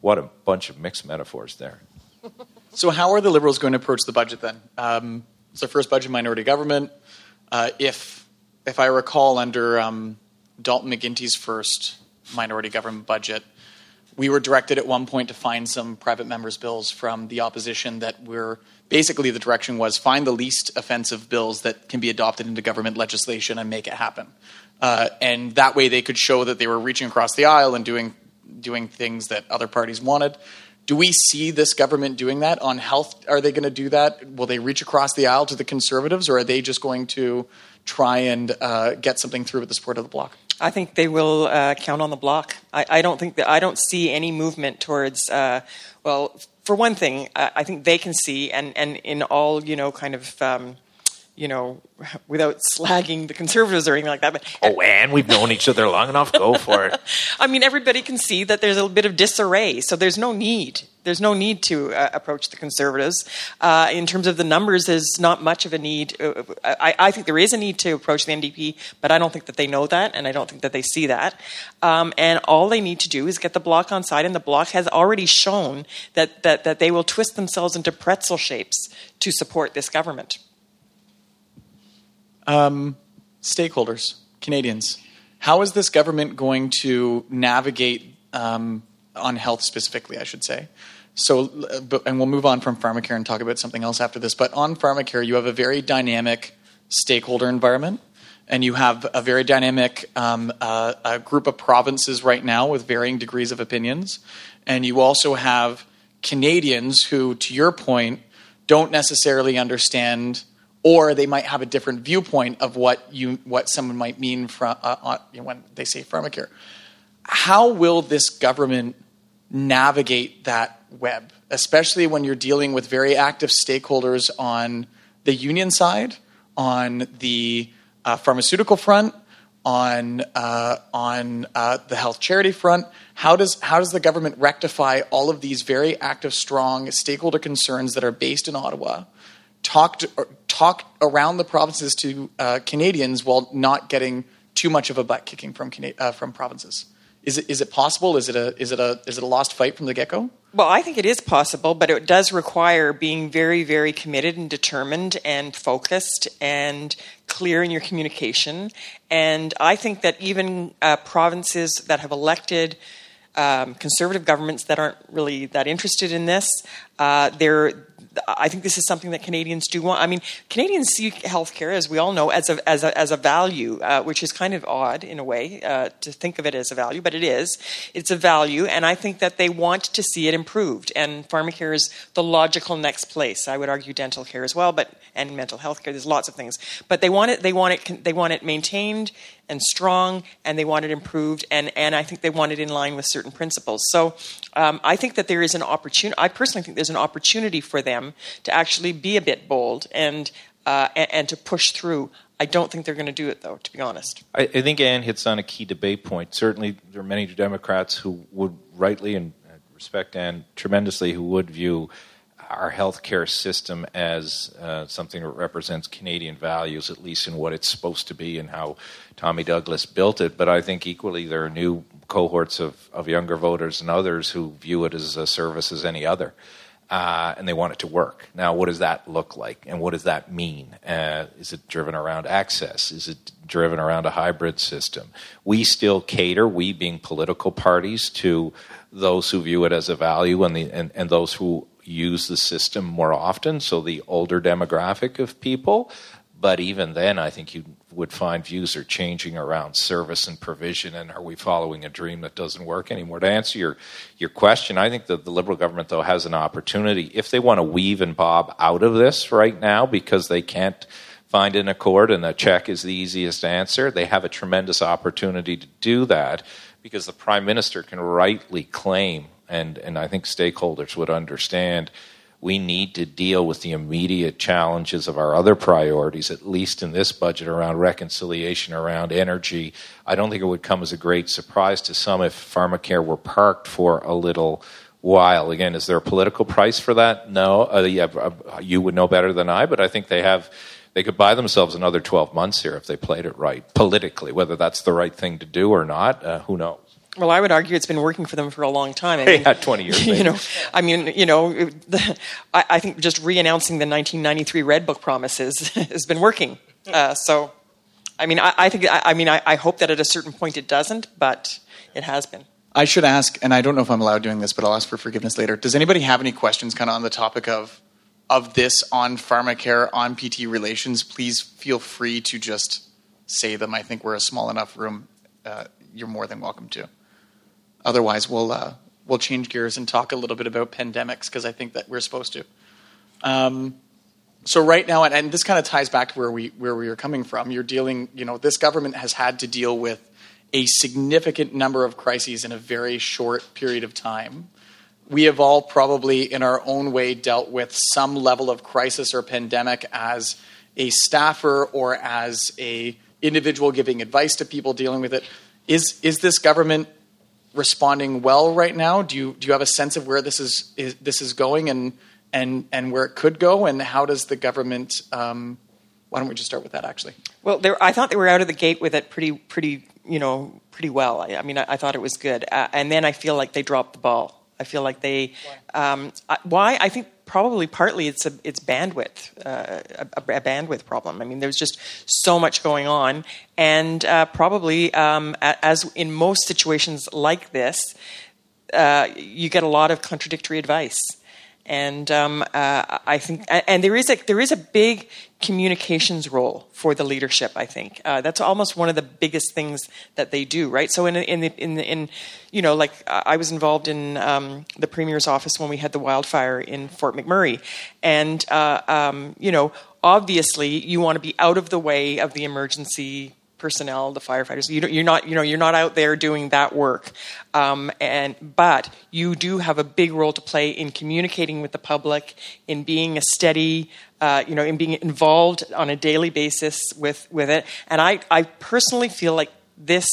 What a bunch of mixed metaphors there. so, how are the Liberals going to approach the budget then? Um, it's their first budget minority government. Uh, if, if I recall, under um, Dalton McGuinty's first minority government budget, we were directed at one point to find some private members' bills from the opposition that were basically the direction was find the least offensive bills that can be adopted into government legislation and make it happen. Uh, and that way they could show that they were reaching across the aisle and doing doing things that other parties wanted. Do we see this government doing that on health? Are they going to do that? Will they reach across the aisle to the conservatives, or are they just going to try and uh, get something through with the support of the bloc? I think they will uh, count on the Bloc. I, I, don't think that I don't see any movement towards. Uh, well, for one thing, I think they can see, and, and in all you know, kind of um, you know, without slagging the conservatives or anything like that. But oh, and we've known each other long enough. Go for it. I mean, everybody can see that there's a bit of disarray, so there's no need. There's no need to uh, approach the conservatives. Uh, in terms of the numbers, there's not much of a need. Uh, I, I, think there is a need to approach the NDP, but I don't think that they know that, and I don't think that they see that. Um, and all they need to do is get the bloc on side, and the bloc has already shown that, that, that they will twist themselves into pretzel shapes to support this government. Um, stakeholders, Canadians. How is this government going to navigate um, on health specifically, I should say? So, and we'll move on from pharmacare and talk about something else after this. But on pharmacare, you have a very dynamic stakeholder environment, and you have a very dynamic um, uh, a group of provinces right now with varying degrees of opinions, and you also have Canadians who, to your point, don't necessarily understand or they might have a different viewpoint of what you what someone might mean from uh, uh, when they say pharmacare. How will this government navigate that web, especially when you're dealing with very active stakeholders on the union side, on the uh, pharmaceutical front, on uh, on uh, the health charity front. How does how does the government rectify all of these very active, strong stakeholder concerns that are based in Ottawa? Talk to, talk around the provinces to uh, Canadians while not getting too much of a butt kicking from uh, from provinces. Is it is it possible? Is it a is it a is it a lost fight from the get go? Well, I think it is possible, but it does require being very, very committed and determined and focused and clear in your communication. And I think that even uh, provinces that have elected um, conservative governments that aren't really that interested in this, uh, they're I think this is something that Canadians do want. I mean, Canadians see healthcare, as we all know, as a as a, as a value, uh, which is kind of odd in a way uh, to think of it as a value, but it is. It's a value, and I think that they want to see it improved. And pharmacare is the logical next place. I would argue dental care as well, but and mental health care. There's lots of things, but they want it. They want it. They want it maintained and strong, and they want it improved, and, and I think they want it in line with certain principles. So um, I think that there is an opportunity. I personally think there's an opportunity for them to actually be a bit bold and uh, and, and, to push through. I don't think they're going to do it, though, to be honest. I, I, think Anne hits on a key debate point. Certainly, there are many Democrats who would rightly and respect Anne tremendously who would view our healthcare system as uh, something that represents Canadian values, at least in what it's supposed to be and how Tommy Douglas built it. But I think equally there are new cohorts of, of younger voters and others who view it as a service as any other. Uh, and they want it to work. Now, what does that look like, and what does that mean? Uh, is it driven around access? Is it driven around a hybrid system? We still cater, we being political parties, to those who view it as a value and, the, and, and those who use the system more often, so the older demographic of people. But even then, I think you would find views are changing around service and provision, and are we following a dream that doesn't work anymore? To answer your, your question, I think that the Liberal government, though, has an opportunity if they want to weave and bob out of this right now because they can't find an accord and a check is the easiest answer. They have a tremendous opportunity to do that because the Prime Minister can rightly claim and, and I think stakeholders would understand we need to deal with the immediate challenges of our other priorities, at least in this budget around reconciliation, around energy. I don't think it would come as a great surprise to some if pharmacare were parked for a little while. Again, is there a political price for that? No. Uh, yeah, uh, you would know better than I, but I think they have. They could buy themselves another 12 months here if they played it right politically. Whether that's the right thing to do or not, uh, who knows? Well, I would argue it's been working for them for a long time. I mean, yeah, twenty years. You know, I mean, you know, the, I, I, think just re-announcing the 1993 Red Book promises has been working. Uh, so, I mean, I, I think, I, I mean, I, hope that at a certain point it doesn't, but it has been. I should ask, and I don't know if I'm allowed doing this, but I'll ask for forgiveness later. Does anybody have any questions, kind of on the topic of of this on pharmacare on PT relations? Please feel free to just say them. I think we're a small enough room. Uh, you're more than welcome to. Otherwise, we'll uh, we'll change gears and talk a little bit about pandemics because I think that we're supposed to. Um, so right now, and, and this kind of ties back to where we where we are coming from. You're dealing, you know, this government has had to deal with a significant number of crises in a very short period of time. We have all probably, in our own way, dealt with some level of crisis or pandemic as a staffer or as a individual giving advice to people dealing with it. Is is this government responding well right now? Do you do you have a sense of where this is, is this is going and and and where it could go? And how does the government? Um, why don't we just start with that? Actually, well, I thought they were out of the gate with it pretty pretty you know pretty well. I, I mean, I, I, thought it was good, uh, and then I feel like they dropped the ball. I feel like they why? Um, why? I think probably partly it's a it's bandwidth uh, a, a, bandwidth problem. I mean, there's just so much going on, and uh, probably um, as in most situations like this, uh, you get a lot of contradictory advice and um, uh, I think, and there is a there is a big communications role for the leadership. I think uh, that's almost one of the biggest things that they do, right? So in in the, in, in you know, like I was involved in um, the premier's office when we had the wildfire in Fort McMurray, and uh, um, you know, obviously you want to be out of the way of the emergency personnel, the firefighters. You are not, you know, you're not out there doing that work, um, and but you do have a big role to play in communicating with the public, in being a steady, uh, you know, in being involved on a daily basis with with it. And I, I personally feel like this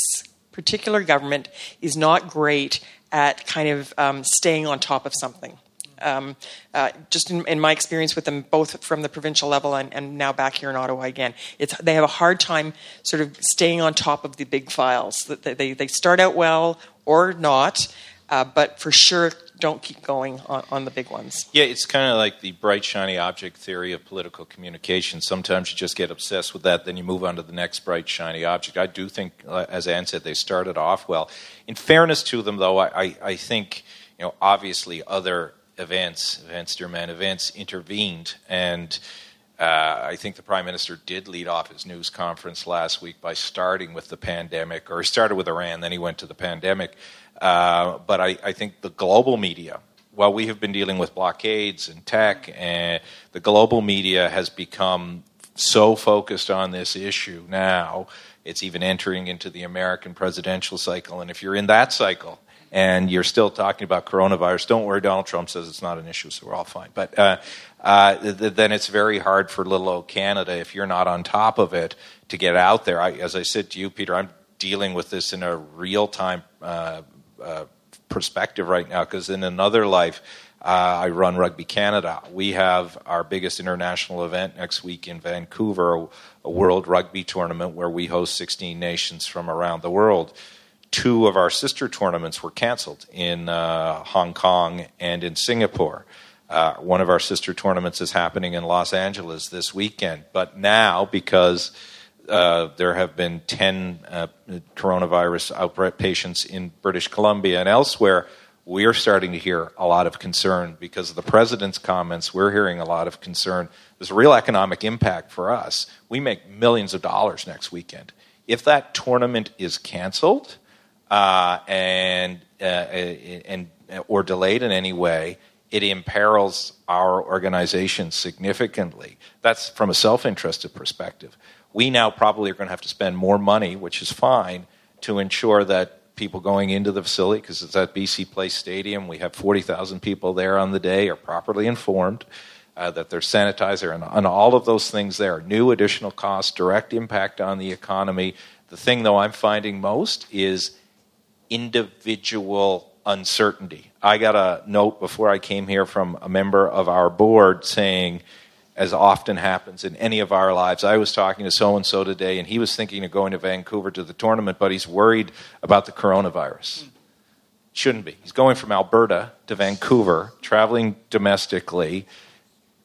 particular government is not great at kind of um, staying on top of something. Um, uh, just in, in, my experience with them, both from the provincial level and, and, now back here in Ottawa again, they have a hard time sort of staying on top of the big files. They, they, they start out well or not, uh, but for sure don't keep going on, on the big ones. Yeah, it's kind of like the bright, shiny object theory of political communication. Sometimes you just get obsessed with that, then you move on to the next bright, shiny object. I do think, uh, as Anne said, they started off well. In fairness to them, though, I, I think, you know, obviously other events, events, dear man, events intervened. And uh, I think the Prime Minister did lead off his news conference last week by starting with the pandemic, or he started with Iran, then he went to the pandemic. Uh, but I, I, think the global media, while we have been dealing with blockades and Teck, and the global media has become so focused on this issue now, it's even entering into the American presidential cycle. And if you're in that cycle, and you're still talking about coronavirus, don't worry, Donald Trump says it's not an issue, so we're all fine. But uh, uh, th- then it's very hard for little old Canada, if you're not on top of it, to get out there. I, as I said to you, Peter, I'm dealing with this in a real time uh, uh, perspective right now because in another life, uh, I run Rugby Canada. We have our biggest international event next week in Vancouver, a, a world rugby tournament where we host 16 nations from around the world two of our sister tournaments were canceled in uh, Hong Kong and in Singapore. Uh, one of our sister tournaments is happening in Los Angeles this weekend. But now, because uh, there have been 10 uh, coronavirus outbreak patients in British Columbia and elsewhere, we're starting to hear a lot of concern because of the president's comments. We're hearing a lot of concern. There's a real economic impact for us. We make millions of dollars next weekend. If that tournament is canceled, uh, and uh, and or delayed in any way, it imperils our organization significantly. That's from a self-interested perspective. We now probably are going to have to spend more money, which is fine, to ensure that people going into the facility, because it's at BC Place Stadium, we have 40,000 people there on the day, are properly informed. Uh, that they're sanitizer and, and all of those things there. New additional costs, direct impact on the economy. The thing, though, I'm finding most is individual uncertainty. I got a note before I came here from a member of our board saying, as often happens in any of our lives, I was talking to so and so today, and he was thinking of going to Vancouver to the tournament, but he's worried about the coronavirus. Shouldn't be. He's going from Alberta to Vancouver, traveling domestically.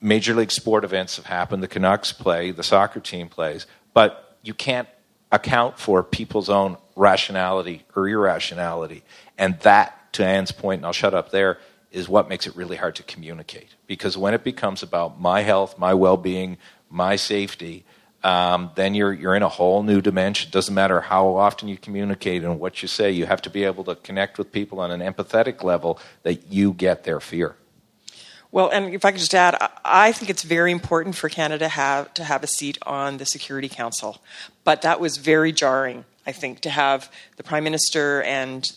Major league sport events have happened. The Canucks play, the soccer team plays, but you can't account for people's own rationality or irrationality. And that, to Anne's point, and I'll shut up there, is what makes it really hard to communicate. Because when it becomes about my health, my well being, my safety, um, then you're, you're in a whole new dimension. Doesn't matter how often you communicate and what you say, you have to be able to connect with people on an empathetic level that you get their fear. Well, and if I could just add, I think it's very important for Canada have, to have a seat on the Security Council. But that was very jarring, I think, to have the Prime Minister and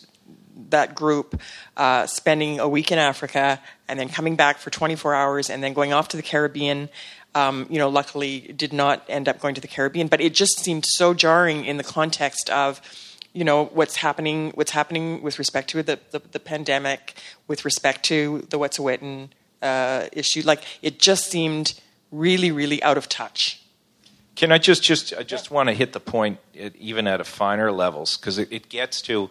that group uh, spending a week in Africa and then coming back for 24 hours and then going off to the Caribbean Um, you know, luckily did not end up going to the Caribbean, but it just seemed so jarring in the context of you know what's happening what's happening with respect to the, the, the pandemic with respect to the Wet'suwet'en uh, issue. Like it just seemed really really out of touch Can I just just I just want to hit the point at, even at a finer levels because it, it gets to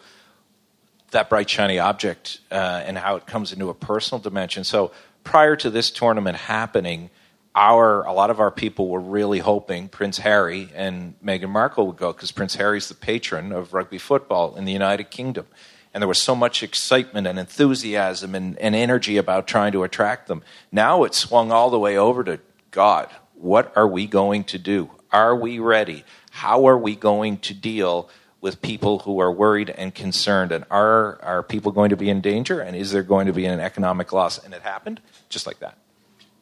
that bright shiny object uh, and how it comes into a personal dimension. So prior to this tournament happening, our a lot of our people were really hoping Prince Harry and Meghan Markle would go because Prince Harry's the patron of rugby football in the United Kingdom. And there was so much excitement and enthusiasm and, and energy about trying to attract them. Now it's swung all the way over to God. What are we going to do? Are we ready? How are we going to deal with people who are worried and concerned? And are, are people going to be in danger? And is there going to be an economic loss? And it happened just like that.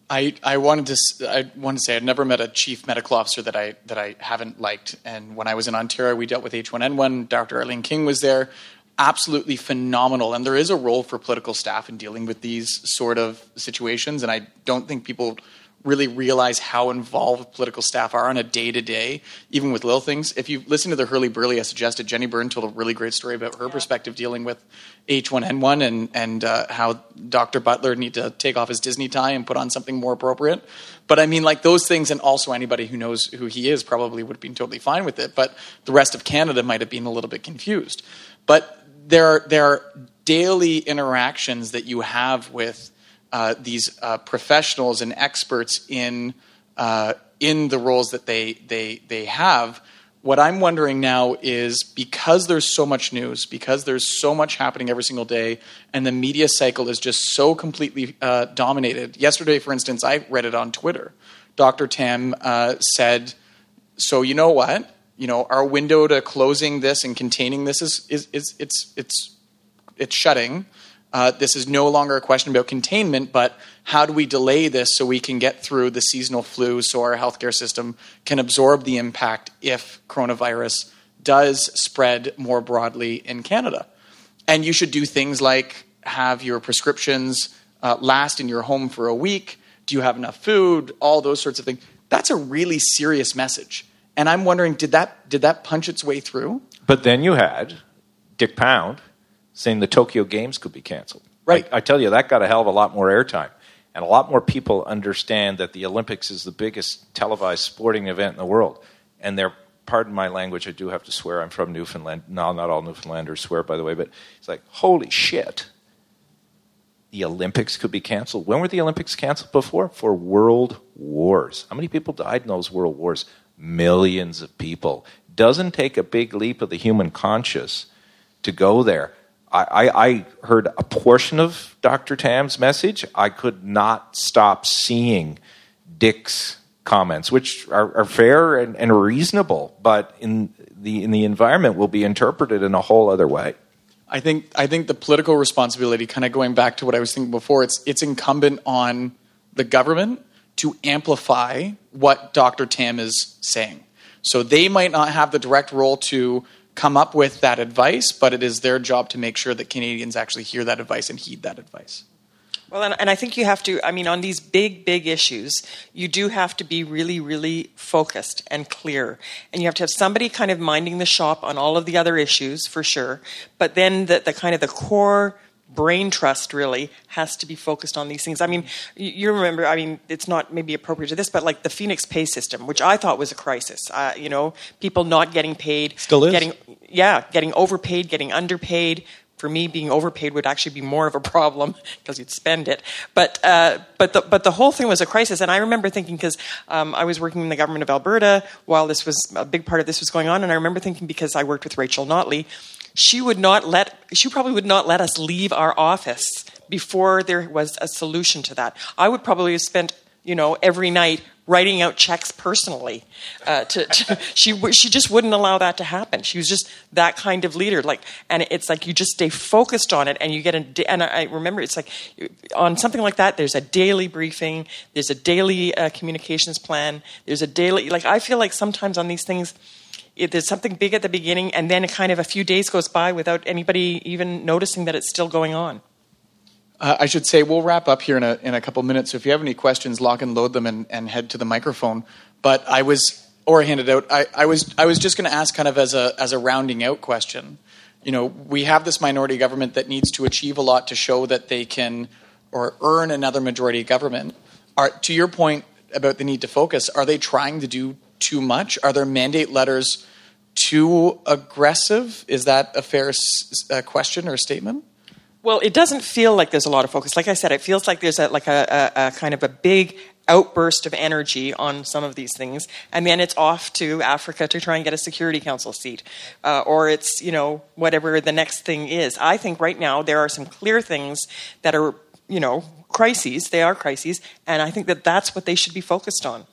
I, I wanted to I wanted to say I'd never met a chief medical officer that I that I haven't liked. And when I was in Ontario, we dealt with H1N1. Dr. Arlene King was there, absolutely phenomenal. And there is a role for political staff in dealing with these sort of situations. And I don't think people really realize how involved political staff are on a day to day, even with little things. If you listen to the Hurley Burley I suggested, Jenny Byrne told a really great story about her perspective dealing with H1N1 and, and uh, how Dr. Butler need to take off his Disney tie and put on something more appropriate. But I mean, like those things, and also anybody who knows who he is probably would have been totally fine with it. But the rest of Canada might have been a little bit confused. But there are, there are daily interactions that you have with these uh, professionals and experts in uh, in the roles that they they they have. What I'm wondering now is because there's so much news, because there's so much happening every single day, and the media cycle is just so completely uh, dominated. Yesterday, for instance, I read it on Twitter. Dr. Tam uh, said, "So you know what? You know our window to closing this and containing this is is, is it's it's it's shutting." Uh, this is no longer a question about containment, but how do we delay this so we can get through the seasonal flu so our healthcare system can absorb the impact if coronavirus does spread more broadly in Canada? And you should do things like have your prescriptions uh, last in your home for a week. Do you have enough food? All those sorts of things. That's a really serious message. And I'm wondering, did that did that punch its way through? But then you had Dick Pound saying the Tokyo Games could be canceled. Right. I, I tell you, that got a hell of a lot more airtime. And a lot more people understand that the Olympics is the biggest televised sporting event in the world. And they're, pardon my language, I do have to swear, I'm from Newfoundland. No, not all Newfoundlanders swear, by the way, but it's like, holy shit. The Olympics could be canceled. When were the Olympics canceled before? For world wars. How many people died in those world wars? Millions of people. Doesn't take a big leap of the human conscious to go there. I, I, heard a portion of Dr. Tam's message. I could not stop seeing Dick's comments, which are, are fair and, and, reasonable, but in the in the environment will be interpreted in a whole other way. I think I think the political responsibility, kind of going back to what I was thinking before, it's it's incumbent on the government to amplify what Dr. Tam is saying. So they might not have the direct role to come up with that advice, but it is their job to make sure that Canadians actually hear that advice and heed that advice. Well, and, and, I think you have to, I mean, on these big, big issues, you do have to be really, really focused and clear. And you have to have somebody kind of minding the shop on all of the other issues, for sure. But then the, the kind of the core brain trust really has to be focused on these things. I mean, you remember, I mean, it's not maybe appropriate to this, but like the Phoenix pay system, which I thought was a crisis. Uh, you know, people not getting paid. Still is. Getting, yeah, getting overpaid, getting underpaid. For me, being overpaid would actually be more of a problem because you'd spend it. But uh, but the but the whole thing was a crisis, and I remember thinking because um, I was working in the government of Alberta while this was a big part of this was going on, and I remember thinking because I worked with Rachel Notley, she would not let she probably would not let us leave our office before there was a solution to that. I would probably have spent you know every night writing out checks personally. Uh, to, to, she she just wouldn't allow that to happen. She was just that kind of leader. Like, and it's like you just stay focused on it, and you get a. And I remember it's like on something like that. There's a daily briefing. There's a daily uh, communications plan. There's a daily like I feel like sometimes on these things. It, there's something big at the beginning, and then kind of a few days goes by without anybody even noticing that it's still going on. Uh, I should say we'll wrap up here in a, in a couple minutes. So if you have any questions, lock and load them and, and head to the microphone. But I was, or hand it out. I, I was, I was just going to ask kind of as a, as a rounding out question. You know, we have this minority government that needs to achieve a lot to show that they can or earn another majority government. Are, to your point about the need to focus, are they trying to do too much? Are their mandate letters too aggressive? Is that a fair uh, question or statement? Well, it doesn't feel like there's a lot of focus. Like I said, it feels like there's a, like a, a, a kind of a big outburst of energy on some of these things, and then it's off to Africa to try and get a Security Council seat, uh, or it's you know whatever the next thing is. I think right now there are some clear things that are you know crises. They are crises, and I think that that's what they should be focused on.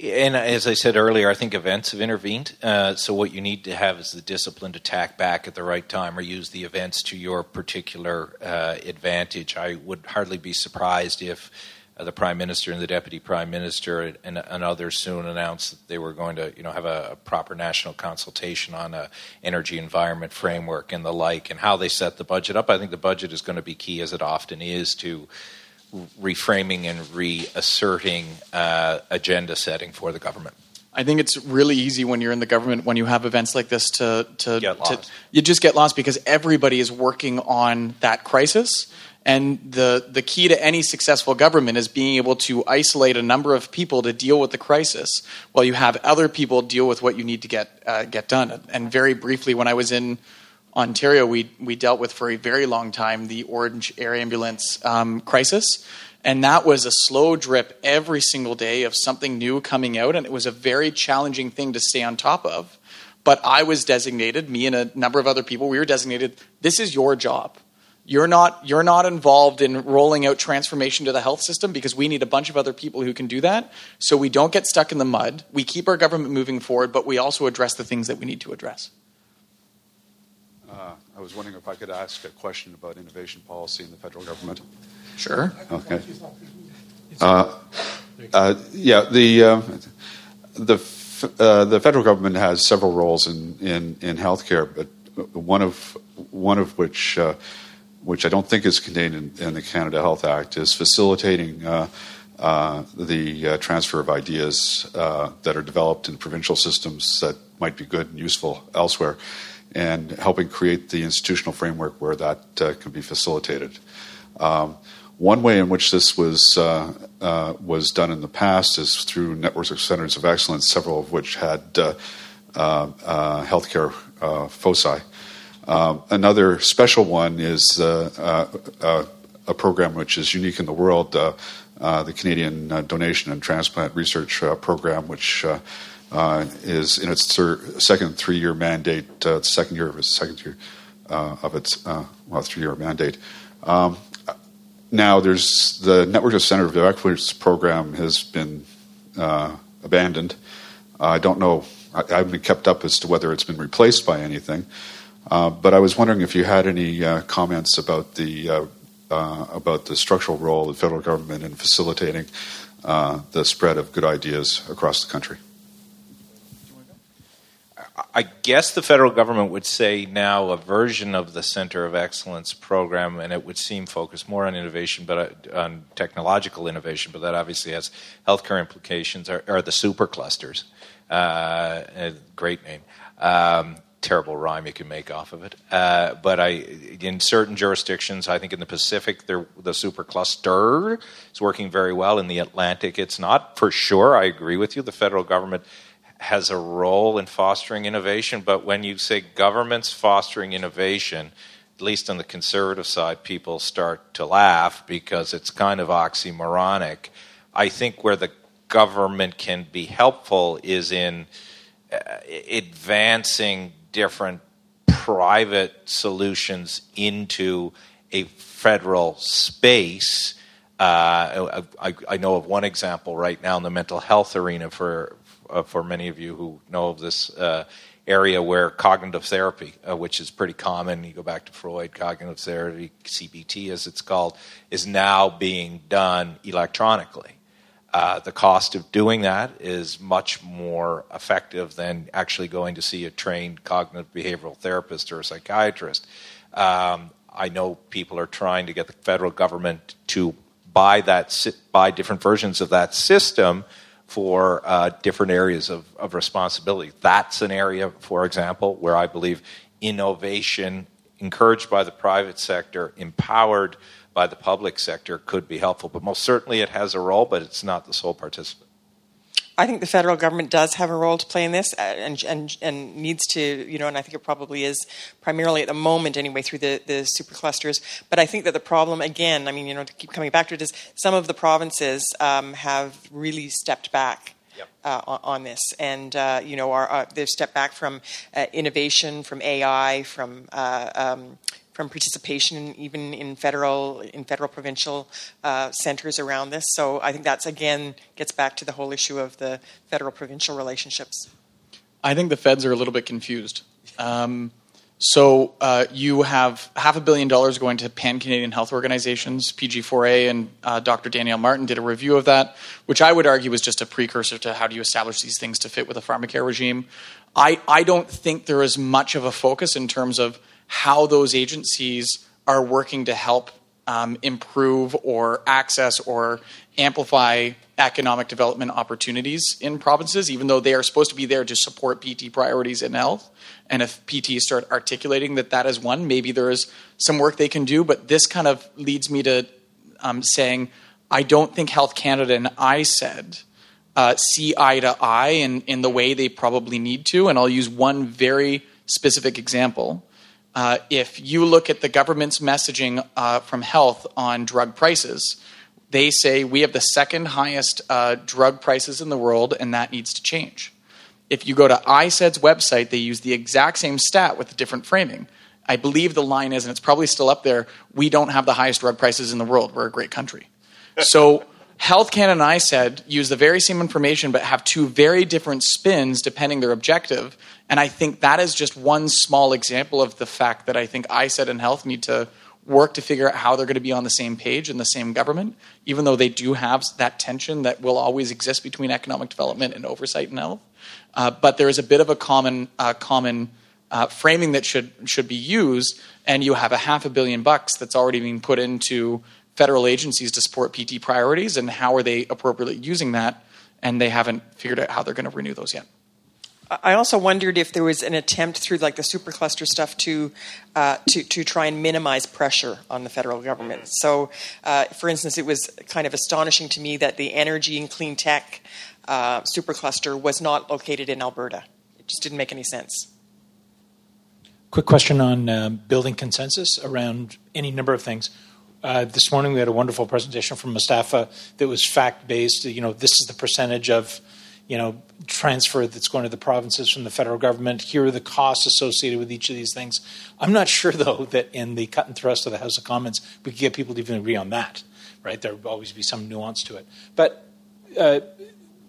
And as I said earlier, I think events have intervened. Uh, so what you need to have is the discipline to tack back at the right time or use the events to your particular uh, advantage. I would hardly be surprised if uh, the prime minister and the deputy prime minister and, and, others soon announced that they were going to, you know, have a, a proper national consultation on a energy environment framework and the like, and how they set the budget up. I think the budget is going to be key, as it often is, to reframing and reasserting uh, agenda setting for the government. I think it's really easy when you're in the government when you have events like this to to, to you just get lost because everybody is working on that crisis. And the, the key to any successful government is being able to isolate a number of people to deal with the crisis while you have other people deal with what you need to get, uh, get done. And very briefly, when I was in Ontario, we, we dealt with for a very long time the Ornge Air Ambulance um, crisis. And that was a slow drip every single day of something new coming out. And it was a very challenging thing to stay on top of. But I was designated, me and a number of other people, we were designated, this is your job. You're not, you're not involved in rolling out transformation to the health system because we need a bunch of other people who can do that. So we don't get stuck in the mud. We keep our government moving forward, but we also address the things that we need to address. I was wondering if I could ask a question about innovation policy in the federal government. Sure. Okay. Uh, uh, yeah, the uh, the uh, the federal government has several roles in in, in healthcare, but one of one of which uh, which I don't think is contained in, in, the Canada Health Act is facilitating. Uh, the transfer of ideas that are developed in provincial systems that might be good and useful elsewhere, and helping create the institutional framework where that can be facilitated. Um, one way in which this was uh, uh, was done in the past is through networks of centers of excellence, several of which had uh, uh, uh healthcare uh, foci. another special one is a program which is unique in the world, the Canadian Donation and Transplant Research Program, which is in its second three-year mandate, second year of its second year of its well three-year mandate. Um, now there's the Network of Center of Excellence program has been uh, abandoned. Uh, I don't know. I, I, haven't kept up as to whether it's been replaced by anything. Uh, but I was wondering if you had any uh, comments about the uh, uh, about the structural role of the federal government in facilitating the spread of good ideas across the country. I guess the federal government would say now a version of the Center of Excellence program, and it would seem focused more on innovation, but uh, on technological innovation. But that obviously has healthcare implications. Are, are the superclusters? Uh, great name. Um, terrible rhyme you can make off of it. Uh, but I, in certain jurisdictions, I think in the Pacific, the supercluster is working very well. In the Atlantic, it's not. For sure, I agree with you. The federal government has a role in fostering innovation, but when you say governments fostering innovation, at least on the conservative side, people start to laugh because it's kind of oxymoronic. I think where the government can be helpful is in uh, advancing different private solutions into a federal space. Uh, I, I, know of one example right now in the mental health arena for uh, for many of you who know of this uh, area where cognitive therapy, uh, which is pretty common, you go back to Freud, cognitive therapy, CBT as it's called, is now being done electronically. Uh, the cost of doing that is much more effective than actually going to see a trained cognitive behavioral therapist or a psychiatrist. Um, I know people are trying to get the federal government to buy that buy different versions of that system for uh, different areas of, of responsibility. That's an area, for example, where I believe innovation encouraged by the private sector, empowered by the public sector, could be helpful. But most certainly it has a role, but it's not the sole participant. I think the federal government does have a role to play in this, uh, and and and needs to, you know, and I think it probably is primarily at the moment anyway through the the superclusters. But I think that the problem, again, I mean, you know, to keep coming back to it, is some of the provinces um, have really stepped back. Yep. Uh, on, on, this, and uh, you know, are, are, they've stepped back from uh, innovation, from AI, from uh, um, from participation even in federal in federal provincial uh, centers around this. So I think that's again gets back to the whole issue of the federal provincial relationships. I think the feds are a little bit confused. Um, so uh, you have half a billion dollars going to pan Canadian health organizations. PG4A and uh, Dr. Danielle Martin did a review of that, which I would argue was just a precursor to how do you establish these things to fit with a pharmacare regime. I, I don't think there is much of a focus in terms of how those agencies are working to help um, improve or access or amplify economic development opportunities in provinces, even though they are supposed to be there to support PT priorities in health. And if PTs start articulating that that is one, maybe there is some work they can do. But this kind of leads me to um, saying, I don't think Health Canada and ISED uh, see eye to eye in, in the way they probably need to. And I'll use one very specific example. Uh, if you look at the government's messaging uh, from health on drug prices, they say we have the second highest uh, drug prices in the world, and that needs to change. If you go to ISED's website, they use the exact same stat with a different framing. I believe the line is, and it's probably still up there, we don't have the highest drug prices in the world. We're a great country. So Health Canada and ISED use the very same information but have two very different spins depending their objective. And I think that is just one small example of the fact that I think ISED and Health need to work to figure out how they're going to be on the same page in the same government, even though they do have that tension that will always exist between economic development and oversight in health. Uh, but there is a bit of a common uh, common uh, framing that should should be used, and you have a half a billion bucks that's already being put into federal agencies to support PT priorities and how are they appropriately using that, and they haven't figured out how they're going to renew those yet. I also wondered if there was an attempt through like the supercluster stuff to uh, to to try and minimize pressure on the federal government. So, uh, for instance, it was kind of astonishing to me that the energy and clean tech uh, supercluster was not located in Alberta. It just didn't make any sense. Quick question on uh, building consensus around any number of things. Uh, this morning we had a wonderful presentation from Mustafa that was fact based. You know, this is the percentage of you know transfer that's going to the provinces from the federal government. Here are the costs associated with each of these things. I'm not sure though that in the cut and thrust of the House of Commons we could get people to even agree on that. Right? There will always be some nuance to it. But uh,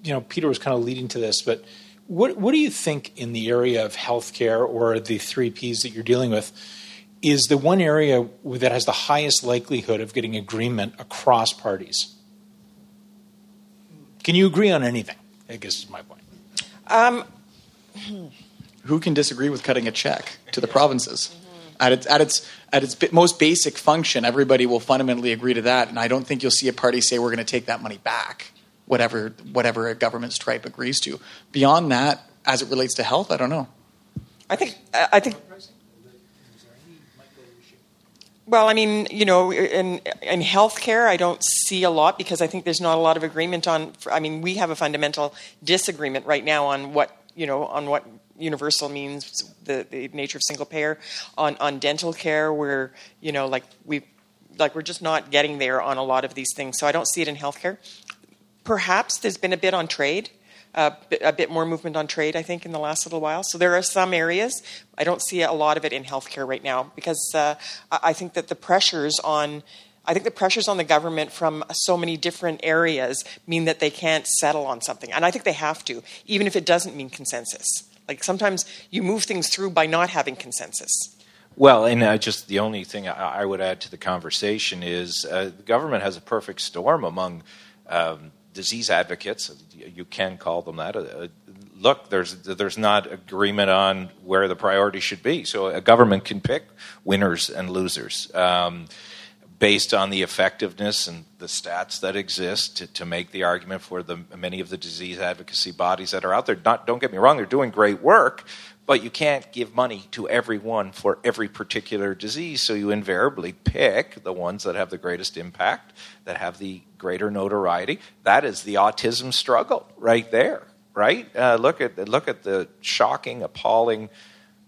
you know, Peter was kind of leading to this, but. What, what do you think in the area of healthcare or the three Ps that you're dealing with? is the one area that has the highest likelihood of getting agreement across parties. Can you agree on anything? I guess is my point. Um, Who can disagree with cutting a check to the provinces? At its, at its, at its most basic function, everybody will fundamentally agree to that, and I don't think you'll see a party say we're going to take that money back, whatever, whatever a government stripe agrees to. Beyond that, as it relates to health, I don't know. I think I think well, I mean, you know, in in healthcare, I don't see a lot because I think there's not a lot of agreement on. I mean, we have a fundamental disagreement right now on what you know on what universal means, the, the nature of single payer. On on dental care, where you know, like we like we're just not getting there on a lot of these things. So I don't see it in healthcare. Perhaps there's been a bit on trade a bit more movement on trade, I think, in the last little while. So there are some areas. I don't see a lot of it in healthcare right now because uh, I think that the pressures on I think the pressures on the government from so many different areas mean that they can't settle on something. And I think they have to, even if it doesn't mean consensus. Like sometimes you move things through by not having consensus. Well, and just the only thing I, I, would add to the conversation is uh, the government has a perfect storm among um, disease advocates, you can call them that, uh, look, there's there's not agreement on where the priority should be. So a government can pick winners and losers. Um, based on the effectiveness and the stats that exist to, to make the argument for the many of the disease advocacy bodies that are out there. Not, don't get me wrong, they're doing great work, but you can't give money to everyone for every particular disease. So you invariably pick the ones that have the greatest impact, that have the greater notoriety. That is the autism struggle right there, right? Uh, look at look at the shocking, appalling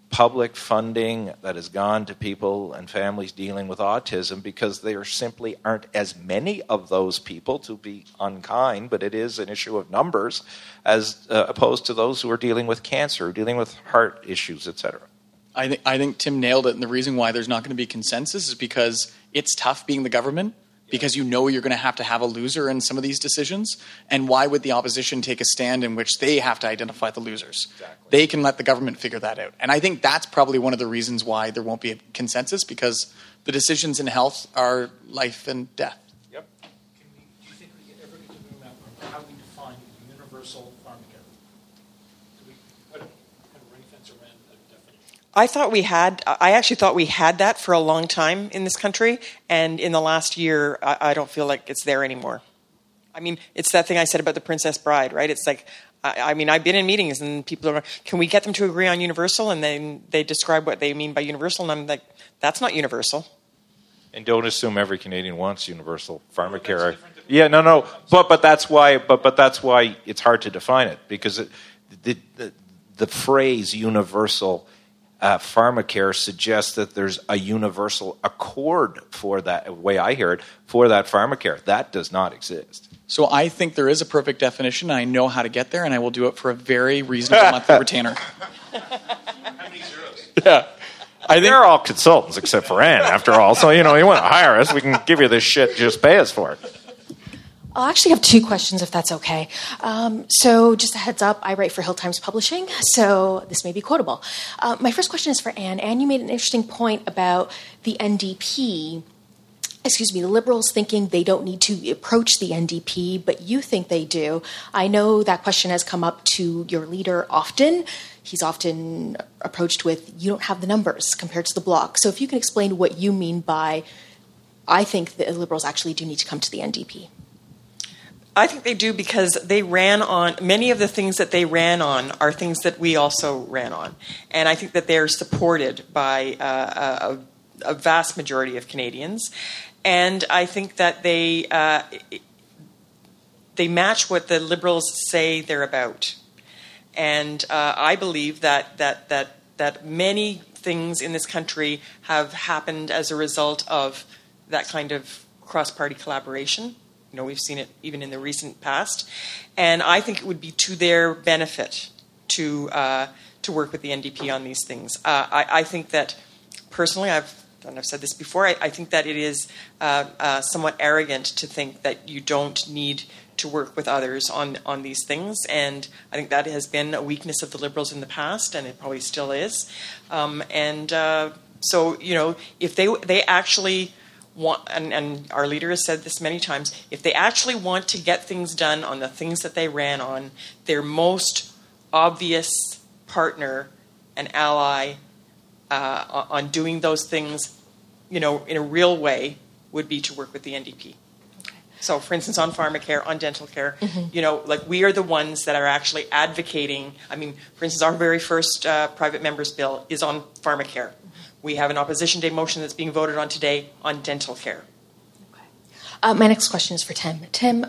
public funding that has gone to people and families dealing with autism because there simply aren't as many of those people to be unkind, but it is an issue of numbers as uh, opposed to those who are dealing with cancer, dealing with heart issues, etc. I, th- I think Tim nailed it, and the reason why there's not going to be consensus is because it's tough being the government because you know you're going to have to have a loser in some of these decisions. And why would the opposition take a stand in which they have to identify the losers? Exactly. They can let the government figure that out. And I think that's probably one of the reasons why there won't be a consensus because the decisions in health are life and death. Yep. Can we, do you think we ever get to the map how we define universal pharmacare? Do we put a kind of ring fence around a definition? I thought we had. I actually thought we had that for a long time in this country, and in the last year, I, I don't feel like it's there anymore. I mean, it's that thing I said about the Princess Bride, right? It's like, I, I mean, I've been in meetings and people are, can we get them to agree on universal? And then they describe what they mean by universal, and I'm like, that's not universal. And don't assume every Canadian wants universal pharmacare. Yeah, no, no, but but that's why, but but that's why it's hard to define it because it, the, the the phrase universal uh, pharmacare suggests that there's a universal accord for that. The way I hear it, for that pharmacare, that does not exist. So I think there is a perfect definition. I know how to get there, and I will do it for a very reasonable monthly retainer. Yeah. I think They're all consultants except for Anne, after all. So you know, you want to hire us, we can give you this shit. Just pay us for it. I'll actually have two questions if that's okay. Um, so, just a heads up, I write for Hill Times Publishing, so this may be quotable. Uh, my first question is for Anne. Anne, you made an interesting point about the NDP. Excuse me, the Liberals thinking they don't need to approach the NDP, but you think they do. I know that question has come up to your leader often. He's often approached with, you don't have the numbers compared to the bloc. So, if you can explain what you mean by, I think the Liberals actually do need to come to the NDP. I think they do because they ran on many of the things that they ran on are things that we also ran on, and I think that they're supported by uh, a, a, vast majority of Canadians, and I think that they uh, they match what the Liberals say they're about, and uh, I believe that that that that many things in this country have happened as a result of that kind of cross-party collaboration. You know, we've seen it even in the recent past, and I think it would be to their benefit to uh, to work with the NDP on these things. Uh, I, I, think that personally, I've and I've said this before. I, I think that it is uh, uh, somewhat arrogant to think that you don't need to work with others on on these things, and I think that has been a weakness of the Liberals in the past, and it probably still is. Um, and uh, so, you know, if they they actually want, and, and, our leader has said this many times, if they actually want to get things done on the things that they ran on, their most obvious partner and ally uh, on doing those things, you know, in a real way, would be to work with the NDP. So, for instance, on pharmacare, on dental care, mm-hmm. you know, like we are the ones that are actually advocating. I mean, for instance, our very first uh, private members bill is on pharmacare. We have an opposition day motion that's being voted on today on dental care. Okay. Uh, my next question is for Tim. Tim,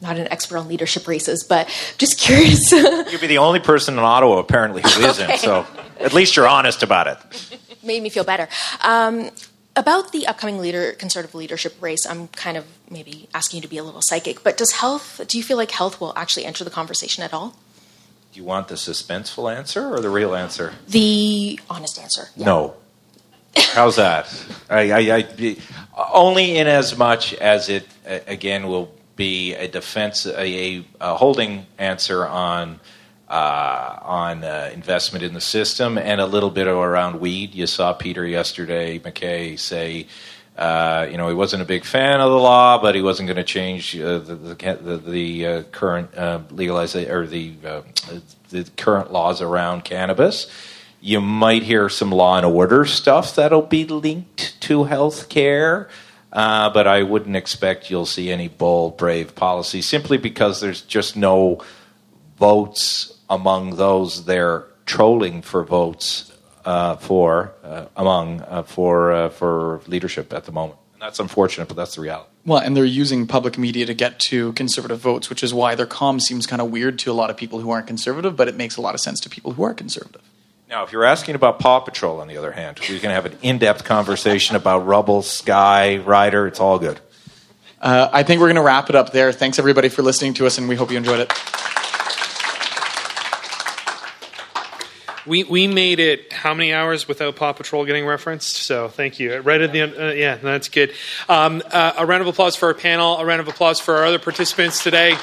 not an expert on leadership races, but just curious. You'd be the only person in Ottawa apparently who isn't, okay. so at least you're honest about it. Made me feel better. Um, about the upcoming leader conservative leadership race, I'm kind of maybe asking you to be a little psychic, but does health? Do you feel like health will actually enter the conversation at all? Do you want the suspenseful answer or the real answer? The honest answer. Yeah. No. How's that? I, I, I, only in as much as it again will be a defense, a, a holding answer on uh, on uh, investment in the system and a little bit around weed. You saw Peter yesterday, MacKay say Uh, you know, he wasn't a big fan of the law, but he wasn't going to change uh, the the, the, uh, current uh, legalization or the uh, the current laws around cannabis. You might hear some law and order stuff that'll be linked to health care. Uh, but I wouldn't expect you'll see any bold, brave policy simply because there's just no votes among those they're trolling for votes uh, for uh, among uh, for uh, for leadership at the moment. And that's unfortunate, but that's the reality. Well, and they're using public media to get to conservative votes, which is why their comm seems kind of weird to a lot of people who aren't conservative, but it makes a lot of sense to people who are conservative. Now, if you're asking about Paw Patrol, on the other hand, we can have an in-depth conversation about Rubble, Sky, Ryder. It's all good. Uh, I think we're going to wrap it up there. Thanks everybody for listening to us, and we hope you enjoyed it. We we made it how many hours without Paw Patrol getting referenced? So thank you. Right at the end, uh, yeah, that's good. Um, uh, a round of applause for our panel. A round of applause for our other participants today.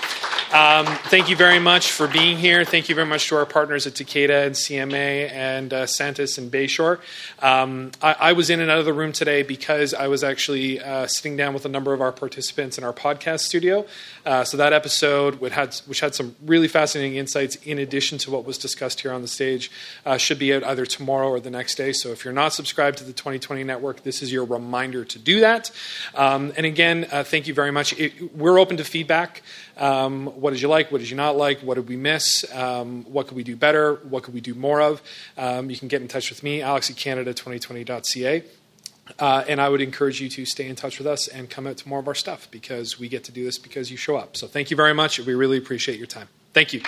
Um, thank you very much for being here. Thank you very much to our partners at Takeda and CMA and uh, Santis and Bayshore. Um, I, I, was in and out of the room today because I was actually uh, sitting down with a number of our participants in our podcast studio. Uh, so that episode, which had, which had some really fascinating insights in addition to what was discussed here on the stage, uh, should be out either tomorrow or the next day. So if you're not subscribed to the 2020 Network, this is your reminder to do that. Um, and again, uh, thank you very much. It, we're open to feedback. Um, what did you like? What did you not like? What did we miss? Um, what could we do better? What could we do more of? Um, you can get in touch with me, alex at canada2020.ca. Uh, and I would encourage you to stay in touch with us and come out to more of our stuff because we get to do this because you show up. So thank you very much. We really appreciate your time. Thank you.